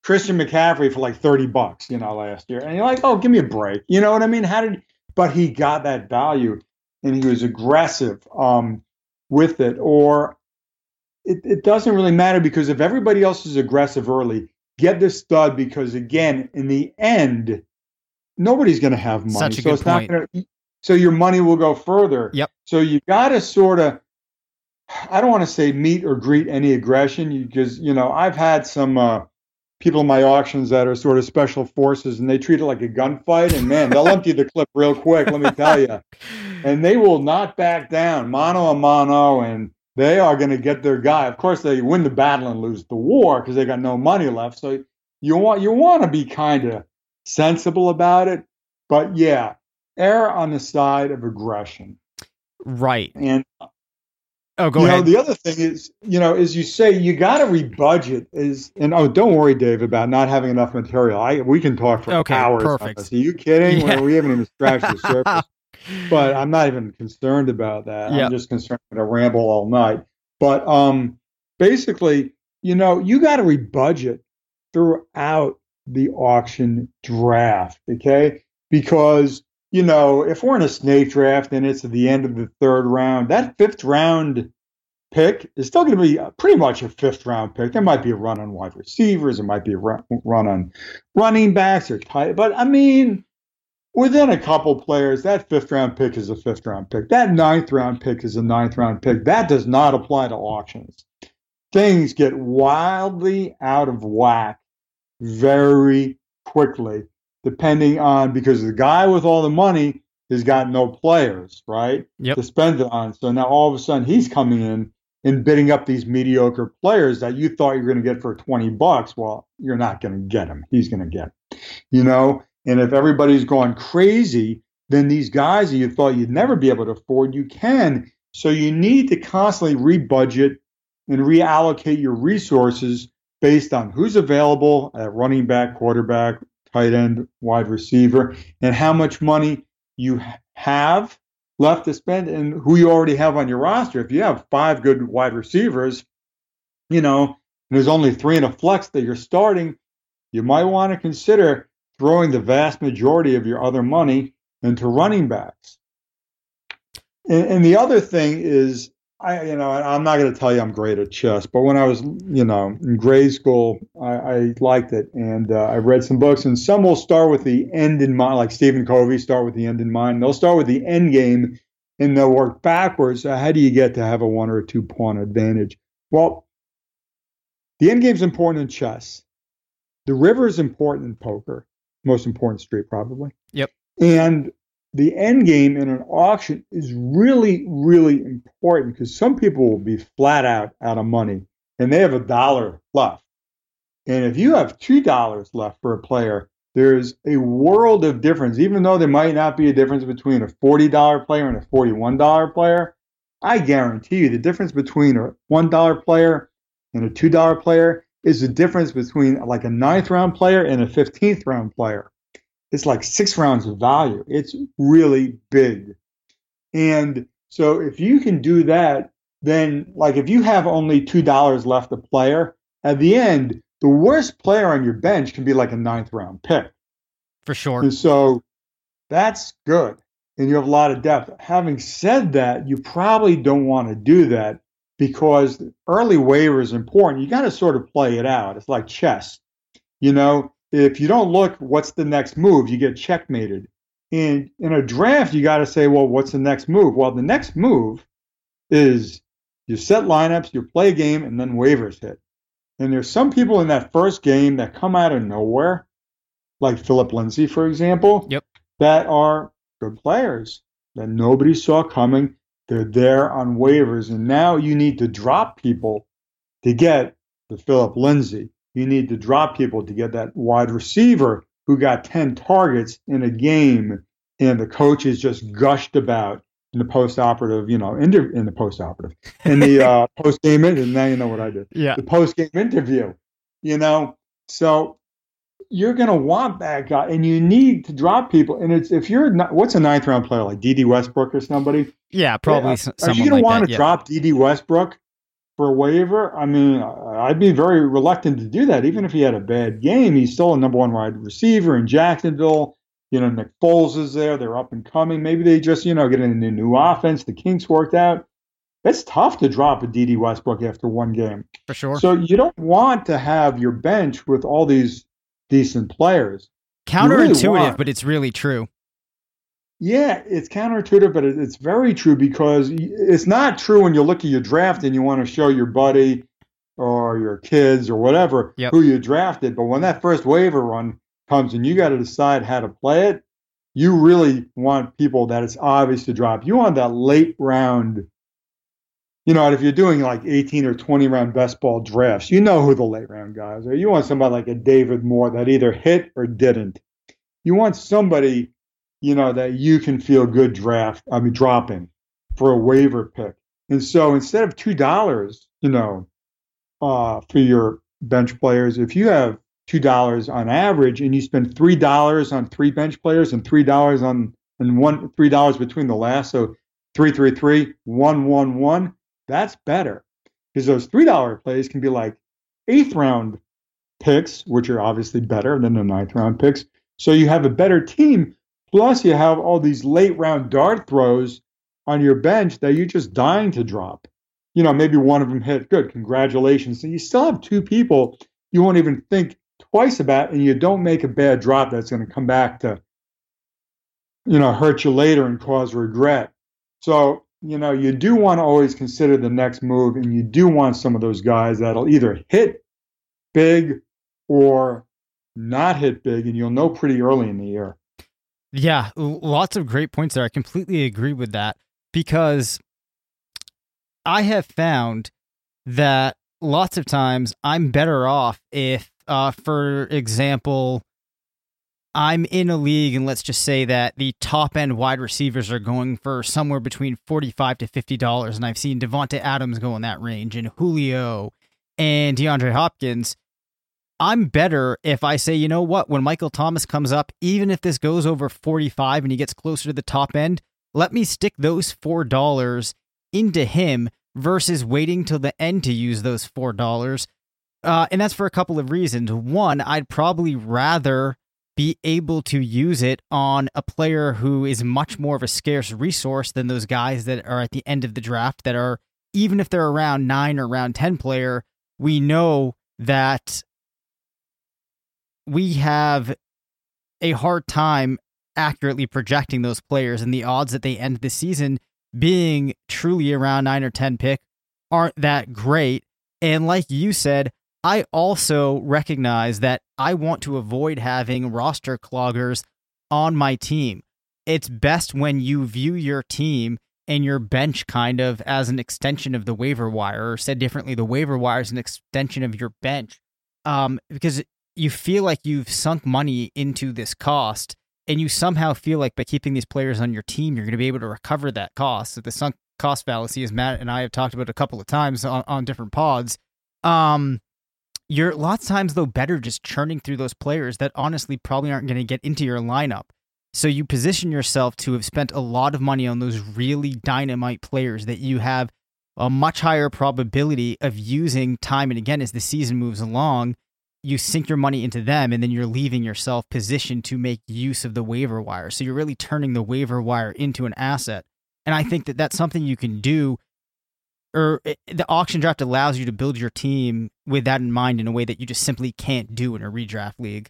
Christian McCaffrey for like 30 bucks, you know, last year. And you're like, oh, give me a break. You know what I mean? How did, but he got that value and he was aggressive. Um, with it, or it, it doesn't really matter because if everybody else is aggressive early, get this stud because again, in the end, nobody's going to have money. So it's point. Gonna, so your money will go further. Yep. So you got to sort of, I don't want to say meet or greet any aggression because you know I've had some uh, people in my auctions that are sort of special forces and they treat it like a gunfight and man they'll empty the clip real quick let me tell you and they will not back down mano a mano and they are going to get their guy. Of course they win the battle and lose the war because they got no money left so you want you want to be kind of sensible about it but yeah err on the side of aggression. Right. And Oh, go you ahead. Know, the other thing is, you know, as you say, you got to rebudget. Is and oh, don't worry, Dave, about not having enough material. I we can talk for Okay, hours. perfect. Are you kidding? Yeah. We, haven't even scratched the surface. <laughs> But I'm not even concerned about that. Yeah. I'm just concerned to ramble all night. But um, basically, you know, you got to rebudget throughout the auction draft, okay? Because you know, if we're in a snake draft and it's at the end of the third round, that fifth round pick is still going to be uh, pretty much a fifth round pick. There might be a run on wide receivers, there might be a run, run on running backs or tight, but I mean, within a couple players, that fifth round pick is a fifth round pick. That ninth round pick is a ninth round pick. That does not apply to auctions. Things get wildly out of whack very quickly, depending on because the guy with all the money has got no players, right? Yep. To spend it on. So now all of a sudden he's coming in and bidding up these mediocre players that you thought you were going to get for 20 bucks. Well, you're not going to get him. He's going to get, 'em. you know, and if everybody's gone crazy, then these guys that you thought you'd never be able to afford, you can. So you need to constantly rebudget and reallocate your resources based on who's available at running back, quarterback, tight end, wide receiver, and how much money you have left to spend and who you already have on your roster. If you have five good wide receivers, you know, there's only three in a flex that you're starting, you might want to consider throwing the vast majority of your other money into running backs. And, and the other thing is, I, you know, I'm not going to tell you I'm great at chess, but when I was, you know, in grade school, I, I liked it, and uh, I read some books, and some will start with the end in mind, like Stephen Covey, start with the end in mind. They'll start with the end game, and they'll work backwards. So how do you get to have a one or a two pawn advantage? Well, the end game is important in chess. The river is important in poker, most important street probably. Yep. And the end game in an auction is really, really important because some people will be flat out out of money and they have a dollar left. And if you have two dollars left for a player, there's a world of difference. Even though there might not be a difference between a $40 player and a $41 player, I guarantee you the difference between a $1 player and a $2 player is the difference between like a ninth round player and a 15th round player. It's like six rounds of value. It's really big. And so if you can do that, then like if you have only $2 left a player, at the end, the worst player on your bench can be like a ninth round pick. For sure. And so that's good. And you have a lot of depth. Having said that, you probably don't want to do that because early waiver is important. You got to sort of play it out. It's like chess. You know, if you don't look, what's the next move? You get checkmated. And in a draft, you got to say, well, what's the next move? Well, the next move is you set lineups, you play a game, and then waivers hit. And there's some people in that first game that come out of nowhere, like Phillip Lindsay, for example, Yep. that are good players that nobody saw coming. They're there on waivers, and now you need to drop people to get the Phillip Lindsay. You need to drop people to get that wide receiver who got 10 targets in a game, and the coaches just gushed about in the post-operative, you know, inter- in the post-operative, in the uh, <laughs> post-game, and now you know what I did Yeah. the post game interview. You know, so you're going to want that guy, and you need to drop people. And it's if you're not, what's a ninth round player like Dede Westbrook or somebody? Yeah, probably Yeah, Are you going like to want to yeah. drop Dede Westbrook for a waiver? I mean, I'd be very reluctant to do that. Even if he had a bad game, he's still a number one wide receiver in Jacksonville. You know, Nick Foles is there. They're up and coming. Maybe they just, you know, get in a new offense. The Kinks worked out. It's tough to drop a Dede Westbrook after one game. for sure. So you don't want to have your bench with all these decent players. Counterintuitive, want- but it's really true. Yeah, it's counterintuitive, but it- it's very true because it's not true when you look at your draft and you want to show your buddy or your kids or whatever Yep. who you drafted. But when that first waiver run comes and you got to decide how to play it, you really want people that it's obvious to drop. You want that late round. You know, if you're doing like 18 or 20 round best ball drafts, you know who the late round guys are. You want somebody like a David Moore that either hit or didn't. You want somebody you know, that you can feel good draft, I mean, dropping for a waiver pick. And so instead of two dollars, you know, uh, for your bench players, if you have two dollars on average and you spend three dollars on three bench players and three dollars on and one three dollars between the last, so three three three one one one, that's better because those three dollar plays can be like eighth round picks, which are obviously better than the ninth round picks. So you have a better team. Plus, you have all these late round dart throws on your bench that you're just dying to drop. You know, maybe one of them hit. Good, congratulations. And you still have two people you won't even think twice about, and you don't make a bad drop that's going to come back to, you know, hurt you later and cause regret. So, you know, you do want to always consider the next move, and you do want some of those guys that'll either hit big or not hit big, and you'll know pretty early in the year. Yeah, lots of great points there. I completely agree with that because I have found that lots of times I'm better off if, uh, for example, I'm in a league and let's just say that the top end wide receivers are going for somewhere between forty-five to fifty dollars, and I've seen Davante Adams go in that range, and Julio and DeAndre Hopkins. I'm better if I say, you know what, when Michael Thomas comes up, even if this goes over 45 and he gets closer to the top end, let me stick those $4 into him versus waiting till the end to use those $4. Uh, and that's for a couple of reasons. One, I'd probably rather be able to use it on a player who is much more of a scarce resource than those guys that are at the end of the draft that are, even if they're around nine or around 10 player, we know that we have a hard time accurately projecting those players and the odds that they end the season being truly around 9 or 10 pick aren't that great and like you said I also recognize that I want to avoid having roster cloggers on my team. It's best when you view your team and your bench kind of as an extension of the waiver wire, or said differently, the waiver wire is an extension of your bench. Um, because you feel like you've sunk money into this cost and you somehow feel like by keeping these players on your team you're going to be able to recover that cost. So the sunk cost fallacy as matt and i have talked about a couple of times on, on different pods um you're lots of times though better just churning through those players that honestly probably aren't going to get into your lineup. So you position yourself to have spent a lot of money on those really dynamite players that you have a much higher probability of using time and again as the season moves along you sink your money into them and then you're leaving yourself positioned to make use of the waiver wire. So you're really turning the waiver wire into an asset. And I think that that's something you can do or eh, the auction draft allows you to build your team with that in mind in a way that you just simply can't do in a redraft league.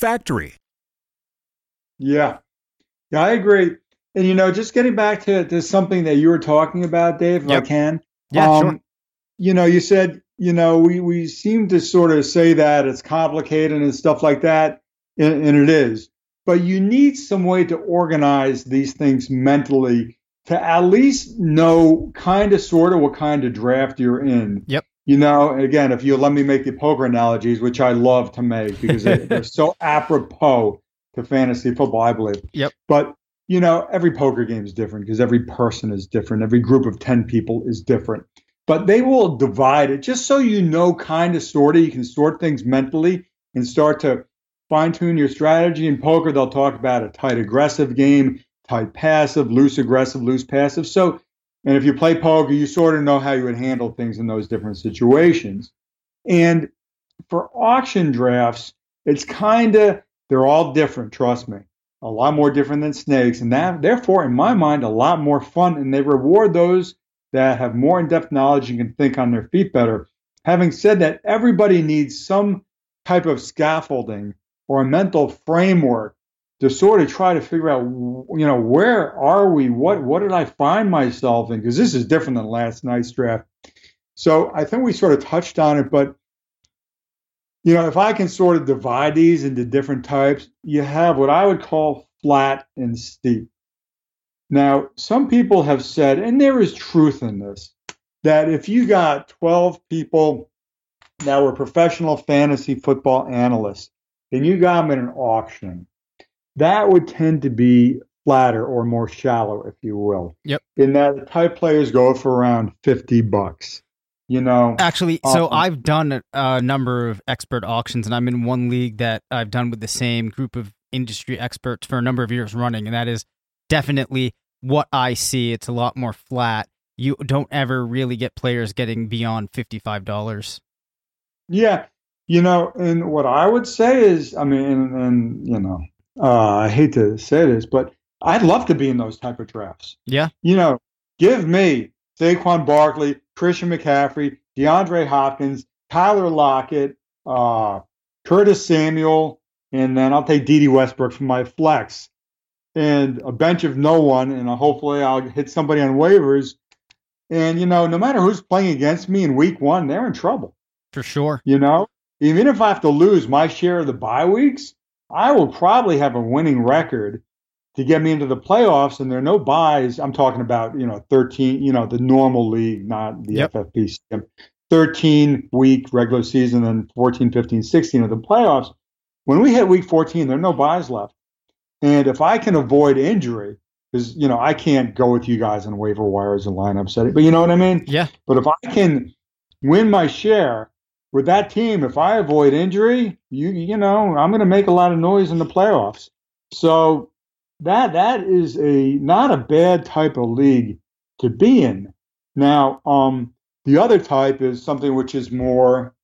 Factory. Yeah. Yeah, I agree. And you know, just getting back to, to something that you were talking about, Dave, if Yep. I can. Yeah, Um, sure. You know, you said, you know, we, we seem to sort of say that it's complicated and stuff like that, and, and it is. But you need some way to organize these things mentally to at least know kind of sort of what kind of draft you're in. Yep. You know, again, if you let me make the poker analogies, which I love to make because they, they're <laughs> so apropos to fantasy football, I believe. Yep. But you know, every poker game is different because every person is different. Every group of 10 people is different. But they will divide it just so you know kind of sort of you can sort things mentally and start to fine tune your strategy. In poker, they'll talk about a tight aggressive game, tight passive, loose aggressive, loose passive. So, and if you play poker, you sort of know how you would handle things in those different situations. And for auction drafts, it's kind of, they're all different, trust me. A lot more different than snakes. And that, therefore, in my mind, a lot more fun. And they reward those that have more in depth knowledge and can think on their feet better. Having said that, everybody needs some type of scaffolding or a mental framework to sort of try to figure out, you know, where are we? What what did I find myself in? Because this is different than last night's draft. So I think we sort of touched on it, but you know, if I can sort of divide these into different types, you have what I would call flat and steep. Now, some people have said, and there is truth in this, that if you got 12 people that were professional fantasy football analysts and you got them in an auction, that would tend to be flatter or more shallow, if you will. Yep. In that the type players go for around 50 bucks. You know, Actually, so Um, I've done a, number of expert auctions, and I'm in one league that I've done with the same group of industry experts for a number of years running, and that is definitely what I see. It's a lot more flat. You don't ever really get players getting beyond fifty-five dollars. Yeah, you know, and what I would say is, I mean, and, and you know, uh, I hate to say this, but I'd love to be in those type of drafts. Yeah. You know, give me Saquon Barkley, Christian McCaffrey, DeAndre Hopkins, Tyler Lockett, uh, Curtis Samuel, and then I'll take Dede Westbrook for my flex, and a bench of no one, and hopefully I'll hit somebody on waivers. And you know, no matter who's playing against me in week one, they're in trouble. For sure. You know, even if I have to lose my share of the bye weeks, I will probably have a winning record to get me into the playoffs. And there are no byes. I'm talking about, you know, 13, you know, the normal league, not the Yep. FFP. 13 week regular season and 14, 15, 16 of the playoffs. When we hit week 14, there are no byes left. And if I can avoid injury, because, you know, I can't go with you guys on waiver wires and lineup setting, but you know what I mean? Yeah. But if I can win my share with that team, if I avoid injury, you you know, I'm going to make a lot of noise in the playoffs. So that that is a not a bad type of league to be in. Now, um, the other type is something which is more.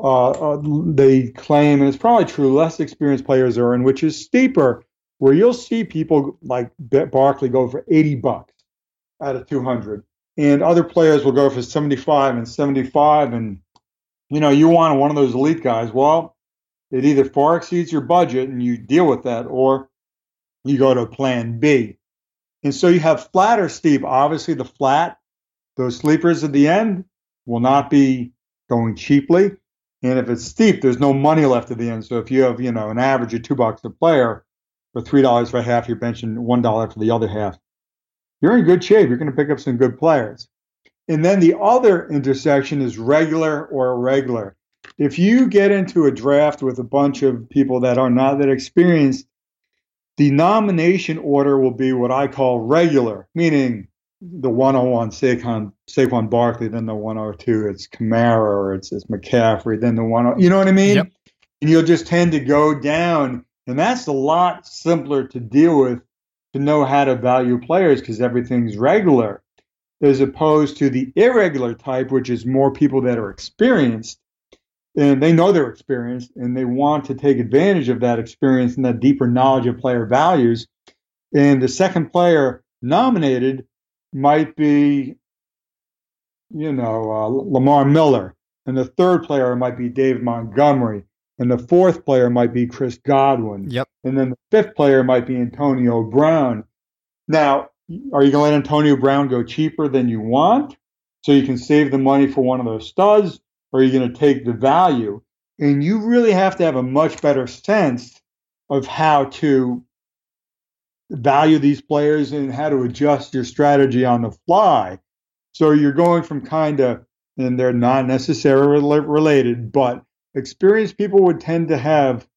Uh, uh, they claim, and it's probably true, less experienced players are in, which is steeper, where you'll see people like Barkley go for 80 bucks out of 200 and other players will go for 75 and 75 and you know you want one of those elite guys well it either far exceeds your budget and you deal with that or you go to plan b. And so you have flat or steep obviously the flat those sleepers at the end will not be going cheaply. And if it's steep there's no money left at the end. So if you have you know an average of two bucks a player for three dollars for half you're benching one dollar for the other half. You're in good shape. You're going to pick up some good players. And then the other intersection is regular or irregular. If you get into a draft with a bunch of people that are not that experienced, the nomination order will be what I call regular, meaning the 101 Saquon, Saquon Barkley, then the 102 it's Kamara or it's, it's McCaffrey, then the 10, you know what I mean? Yep. And you'll just tend to go down. And that's a lot simpler to deal with to know how to value players because everything's regular, as opposed to the irregular type, which is more people that are experienced and they know they're experienced and they want to take advantage of that experience and that deeper knowledge of player values. And the second player nominated might be, you know, uh, Lamar Miller, and the third player might be Dave Montgomery, and the fourth player might be Chris Godwin. Yep. And then the fifth player might be Antonio Brown. Now, are you going to let Antonio Brown go cheaper than you want so you can save the money for one of those studs? Or are you going to take the value? And you really have to have a much better sense of how to value these players and how to adjust your strategy on the fly. So you're going from kind of, and they're not necessarily related, but experienced people would tend to have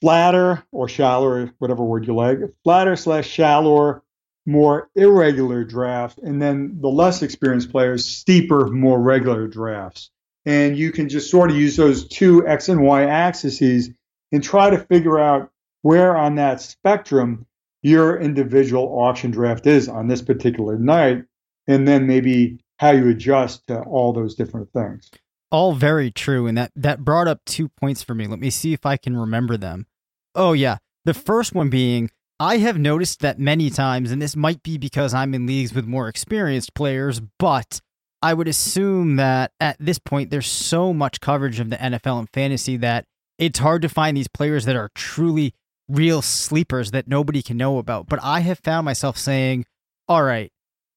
flatter or shallower, whatever word you like, flatter slash shallower, more irregular draft, and then the less experienced players, steeper, more regular drafts. And you can just sort of use those two X and Y axes and try to figure out where on that spectrum your individual auction draft is on this particular night, and then maybe how you adjust to all those different things. All very true, and that that brought up two points for me. Let me see if I can remember them. Oh yeah, the first one being I have noticed that many times, and this might be because I'm in leagues with more experienced players, but I would assume that at this point there's so much coverage of the NFL and fantasy that it's hard to find these players that are truly real sleepers that nobody can know about. But I have found myself saying, all right,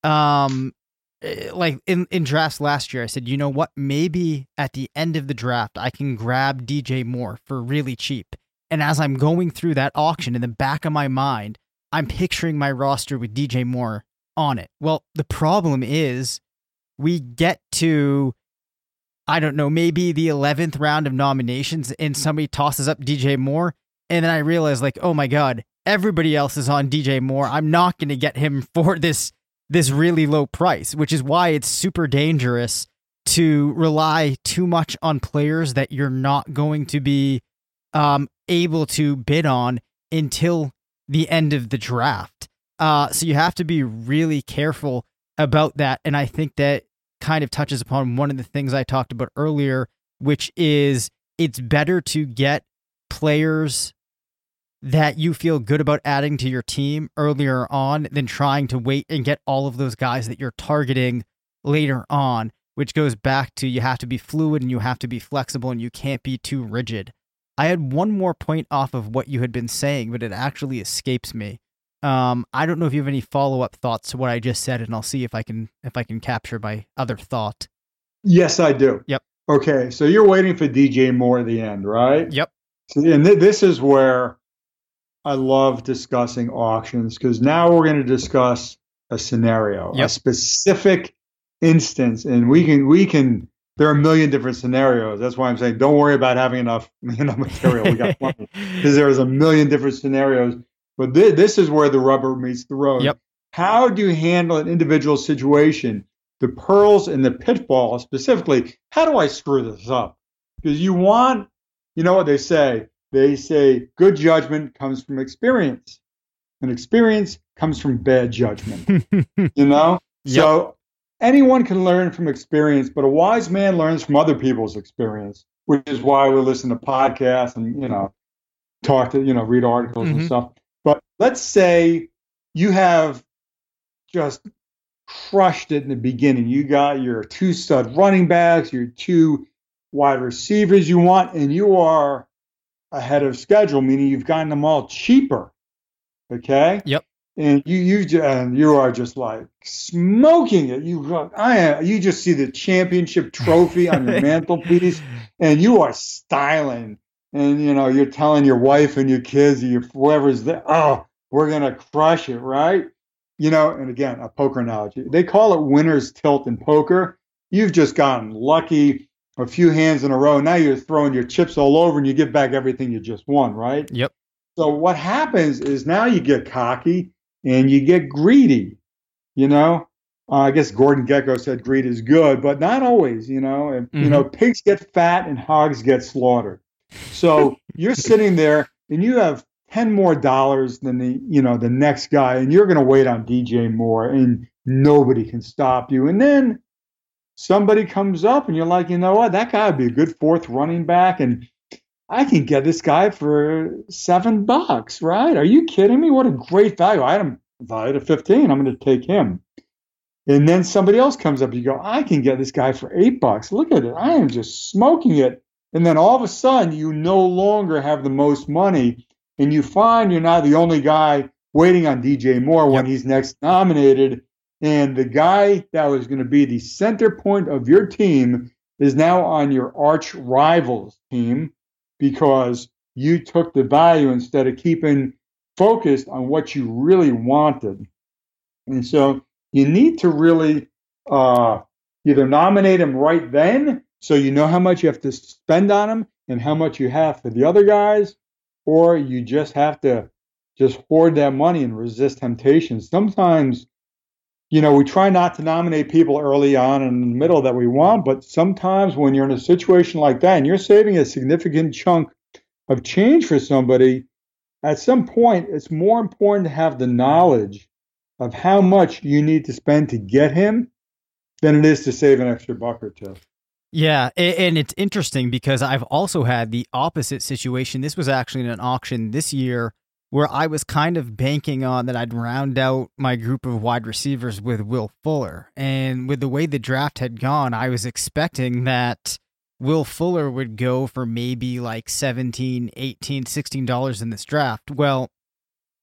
um, eh, like in, in drafts last year, I said, you know what? Maybe at the end of the draft, I can grab DJ Moore for really cheap. And as I'm going through that auction in the back of my mind, I'm picturing my roster with DJ Moore on it. Well, the problem is we get to, I don't know, maybe the 11th round of nominations and somebody tosses up DJ Moore. And then I realize, like, oh my God, everybody else is on DJ Moore. I'm not going to get him <laughs> for this this really low price, which is why it's super dangerous to rely too much on players that you're not going to be um, able to bid on until the end of the draft. Uh, so you have to be really careful about that. And I think that kind of touches upon one of the things I talked about earlier, which is it's better to get players that you feel good about adding to your team earlier on than trying to wait and get all of those guys that you're targeting later on, which goes back to you have to be fluid and you have to be flexible and you can't be too rigid. I had one more point off of what you had been saying, but it actually escapes me. Um, I don't know if you have any follow up thoughts to what I just said, and I'll see if I can if I can capture my other thought. Yes, I do. Yep. Okay, so you're waiting for DJ Moore at the end, right? Yep. So, and th- this is where I love discussing auctions because now we're going to discuss a scenario, Yep. a specific instance, and we can we can. There are a million different scenarios. That's why I'm saying don't worry about having enough <laughs> enough material. We got plenty <laughs> because there's a million different scenarios. But thi- this is where the rubber meets the road. Yep. How do you handle an individual situation? The pearls and the pitfalls, specifically, how do I screw this up? Because you want, you know what they say? They say good judgment comes from experience, and experience comes from bad judgment. <laughs> you know? Yep. So anyone can learn from experience, but a wise man learns from other people's experience, which is why we listen to podcasts and, you know, talk to, you know, read articles Mhm. and stuff. But let's say you have just crushed it in the beginning. You got your two stud running backs, your two wide receivers you want, and you are ahead of schedule, meaning you've gotten them all cheaper. Okay. Yep. And you you and you are just like smoking it. You go- I am, you just see the championship trophy on your <laughs> mantelpiece, and you are styling. And you know you're telling your wife and your kids, your whoever's there, oh, we're gonna crush it, right? You know. And again, a poker analogy. They call it winner's tilt in poker. You've just gotten lucky a few hands in a row. Now you're throwing your chips all over and you give back everything you just won, right? Yep. So what happens is now you get cocky and you get greedy. You know, uh, I guess Gordon Gekko said greed is good, but not always. You know, and you know pigs get fat and hogs get slaughtered. So <laughs> you're sitting there and you have ten more dollars than the you know the next guy, and you're going to wait on DJ Moore, and nobody can stop you. And then somebody comes up and you're like, you know what, that guy would be a good fourth running back, and I can get this guy for seven bucks, right? Are you kidding me? What a great value! I had him valued at fifteen. I'm going to take him. And then somebody else comes up. You go, I can get this guy for eight bucks. Look at it. I am just smoking it. And then all of a sudden, you no longer have the most money, and you find you're not the only guy waiting on DJ Moore when he's next nominated. And the guy that was going to be the center point of your team is now on your arch rivals team because you took the value instead of keeping focused on what you really wanted. And so you need to really uh, either nominate him right then so you know how much you have to spend on him and how much you have for the other guys, or you just have to just hoard that money and resist temptation. Sometimes, you know, we try not to nominate people early on and in the middle that we want, but sometimes when you're in a situation like that and you're saving a significant chunk of change for somebody, at some point it's more important to have the knowledge of how much you need to spend to get him than it is to save an extra buck or two. Yeah, and it's interesting because I've also had the opposite situation. This was actually in an auction this year where I was kind of banking on that I'd round out my group of wide receivers with Will Fuller. And with the way the draft had gone, I was expecting that Will Fuller would go for maybe like 17, 18, 16 dollars in this draft. Well,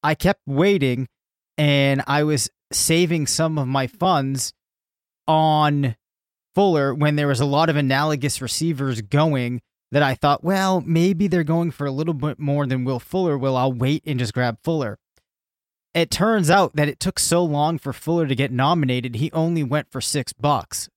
I kept waiting and I was saving some of my funds on Fuller when there was a lot of analogous receivers going that I thought, well, maybe they're going for a little bit more than Will Fuller. Well, I'll wait and just grab Fuller. It turns out that it took so long for Fuller to get nominated, he only went for six bucks.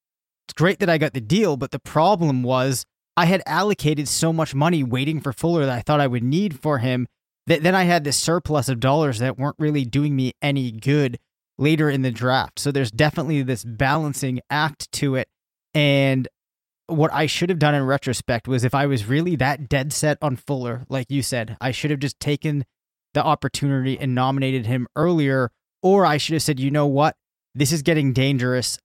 It's great that I got the deal, but the problem was I had allocated so much money waiting for Fuller that I thought I would need for him that then I had this surplus of dollars that weren't really doing me any good later in the draft. So there's definitely this balancing act to it. And what I should have done in retrospect was if I was really that dead set on Fuller, like you said, I should have just taken the opportunity and nominated him earlier. Or I should have said, you know what? This is getting dangerous.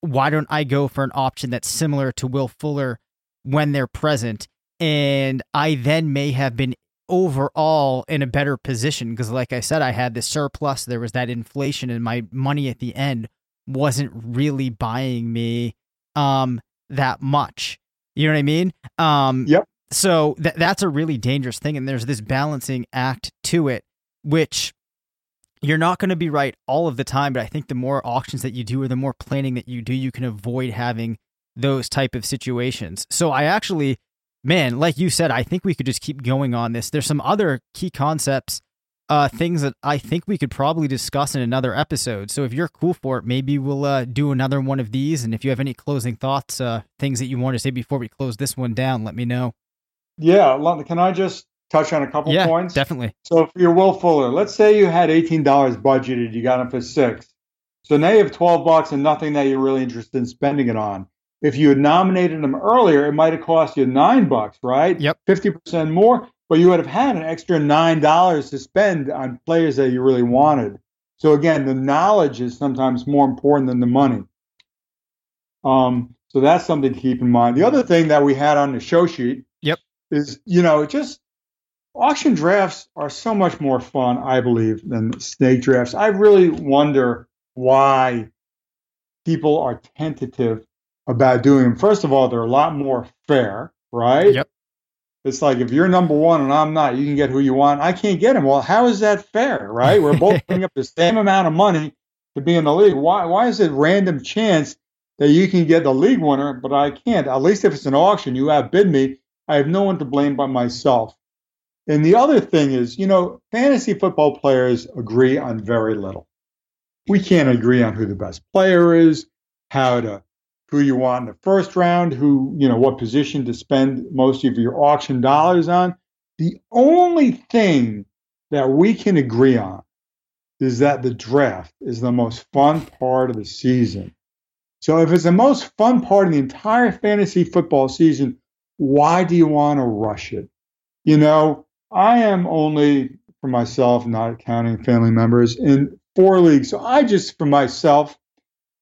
Why don't I go for an option that's similar to Will Fuller when they're present? And I then may have been overall in a better position because, like I said, I had the surplus. There was that inflation, and my money at the end wasn't really buying me um, that much. You know what I mean? Um, Yep. So th- that's a really dangerous thing, and there's this balancing act to it, which you're not going to be right all of the time. But I think the more auctions that you do, or the more planning that you do, you can avoid having those type of situations. So I actually man, like you said, I think we could just keep going on this. There's some other key concepts, uh, things that I think we could probably discuss in another episode. So if you're cool for it, maybe we'll uh, do another one of these. And if you have any closing thoughts, uh, things that you want to say before we close this one down, let me know. Yeah, can I just touch on a couple yeah, points? definitely. So for your Will Fuller, let's say you had eighteen dollars budgeted, you got him for six. So now you have twelve bucks and nothing that you're really interested in spending it on. If you had nominated him earlier, it might have cost you nine bucks, right? Yep. Fifty percent more, but you would have had an extra nine dollars to spend on players that you really wanted. So again, the knowledge is sometimes more important than the money. Um, so that's something to keep in mind. The other thing that we had on the show sheet Yep. is, you know, just auction drafts are so much more fun, I believe, than snake drafts. I really wonder why people are tentative about doing them. First of all, they're a lot more fair, right? Yep. It's like if you're number one and I'm not, you can get who you want. I can't get him. Well, how is that fair, right? We're both putting up <laughs> the same amount of money to be in the league. Why? Why is it random chance that you can get the league winner, but I can't? At least if it's an auction, you outbid me. I have no one to blame but myself. And the other thing is, you know, fantasy football players agree on very little. We can't agree on who the best player is, how to who you want in the first round, who, you know, what position to spend most of your auction dollars on. The only thing that we can agree on is that the draft is the most fun part of the season. So if it's the most fun part of the entire fantasy football season, why do you want to rush it? You know, I am only for myself, not counting family members, in four leagues. So I just, for myself,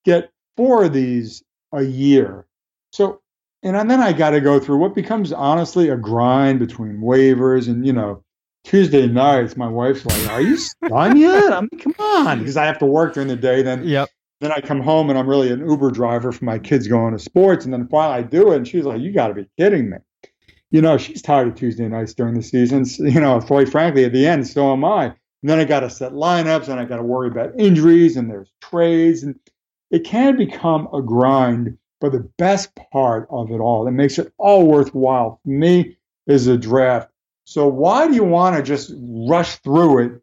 get four of these a year. So, and then I got to go through what becomes honestly a grind between waivers and, you know, Tuesday nights. My wife's like, Are you done yet? I mean, come on. Because I have to work during the day. Then, Yep. then I come home and I'm really an Uber driver for my kids going to sports. And then finally I do it. And she's like, You got to be kidding me. You know, she's tired of Tuesday nights during the season. You know, quite frankly, at the end, so am I. And then I got to set lineups and I got to worry about injuries and there's trades. And it can become a grind. But the best part of it all that makes it all worthwhile for me is a draft. So why do you want to just rush through it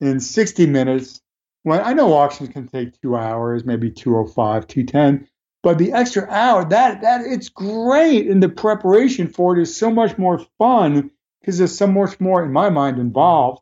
in 60 minutes when I know auctions can take two hours, maybe 205, 210, but the extra hour, that that it's great. And the preparation for it is so much more fun because there's so much more, in my mind, involved.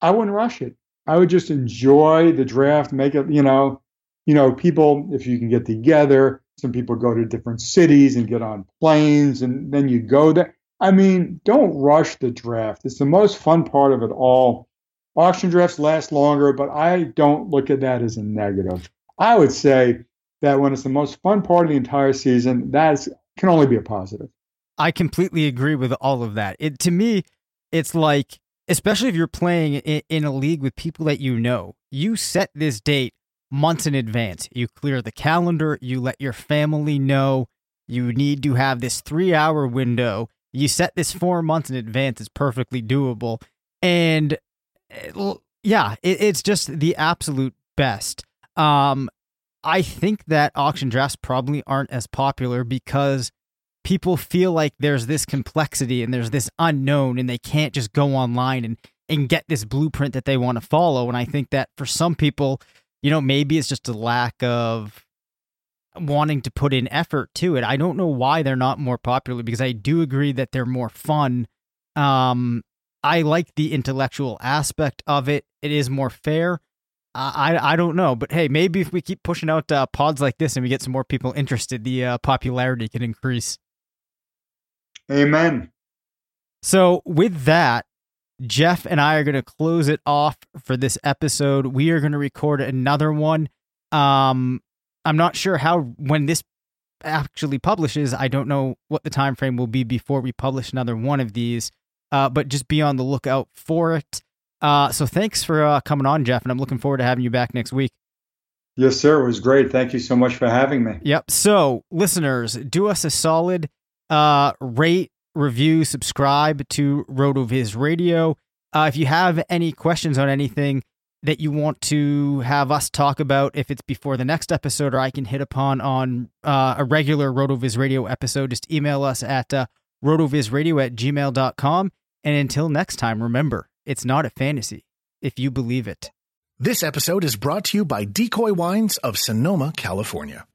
I wouldn't rush it. I would just enjoy the draft, make it, you know, you know, people, if you can get together, some people go to different cities and get on planes and then you go there. I mean, don't rush the draft. It's the most fun part of it all. Auction drafts last longer, but I don't look at that as a negative. I would say that when it's the most fun part of the entire season, that can only be a positive. I completely agree with all of that. It to me, it's like, especially if you're playing in, in a league with people that you know, you set this date months in advance. You clear the calendar, you let your family know. You need to have this three hour window. You set this four months in advance. It's perfectly doable. And it, yeah, it, it's just the absolute best. Um, I think that auction drafts probably aren't as popular because people feel like there's this complexity and there's this unknown and they can't just go online and and get this blueprint that they want to follow and I think that for some people, you know, maybe it's just a lack of wanting to put in effort to it. I don't know why they're not more popular because I do agree that they're more fun. Um I like the intellectual aspect of it. It is more fair. I I don't know, but hey, maybe if we keep pushing out uh, pods like this and we get some more people interested, the uh, popularity can increase. Amen. So with that, Jeff and I are going to close it off for this episode. We are going to record another one. Um, I'm not sure how when this actually publishes. I don't know what the time frame will be before we publish another one of these. Uh, but just be on the lookout for it. Uh, so thanks for uh, coming on, Jeff, and I'm looking forward to having you back next week. Yes, sir. It was great. Thank you so much for having me. Yep. So, listeners, do us a solid uh, rate, review, subscribe to RotoViz Radio. Uh, if you have any questions on anything that you want to have us talk about, if it's before the next episode or I can hit upon on uh, a regular RotoViz Radio episode, just email us at uh, rotovizradio at gmail.com. And until next time, remember, it's not a fantasy if you believe it. This episode is brought to you by Decoy Wines of Sonoma, California.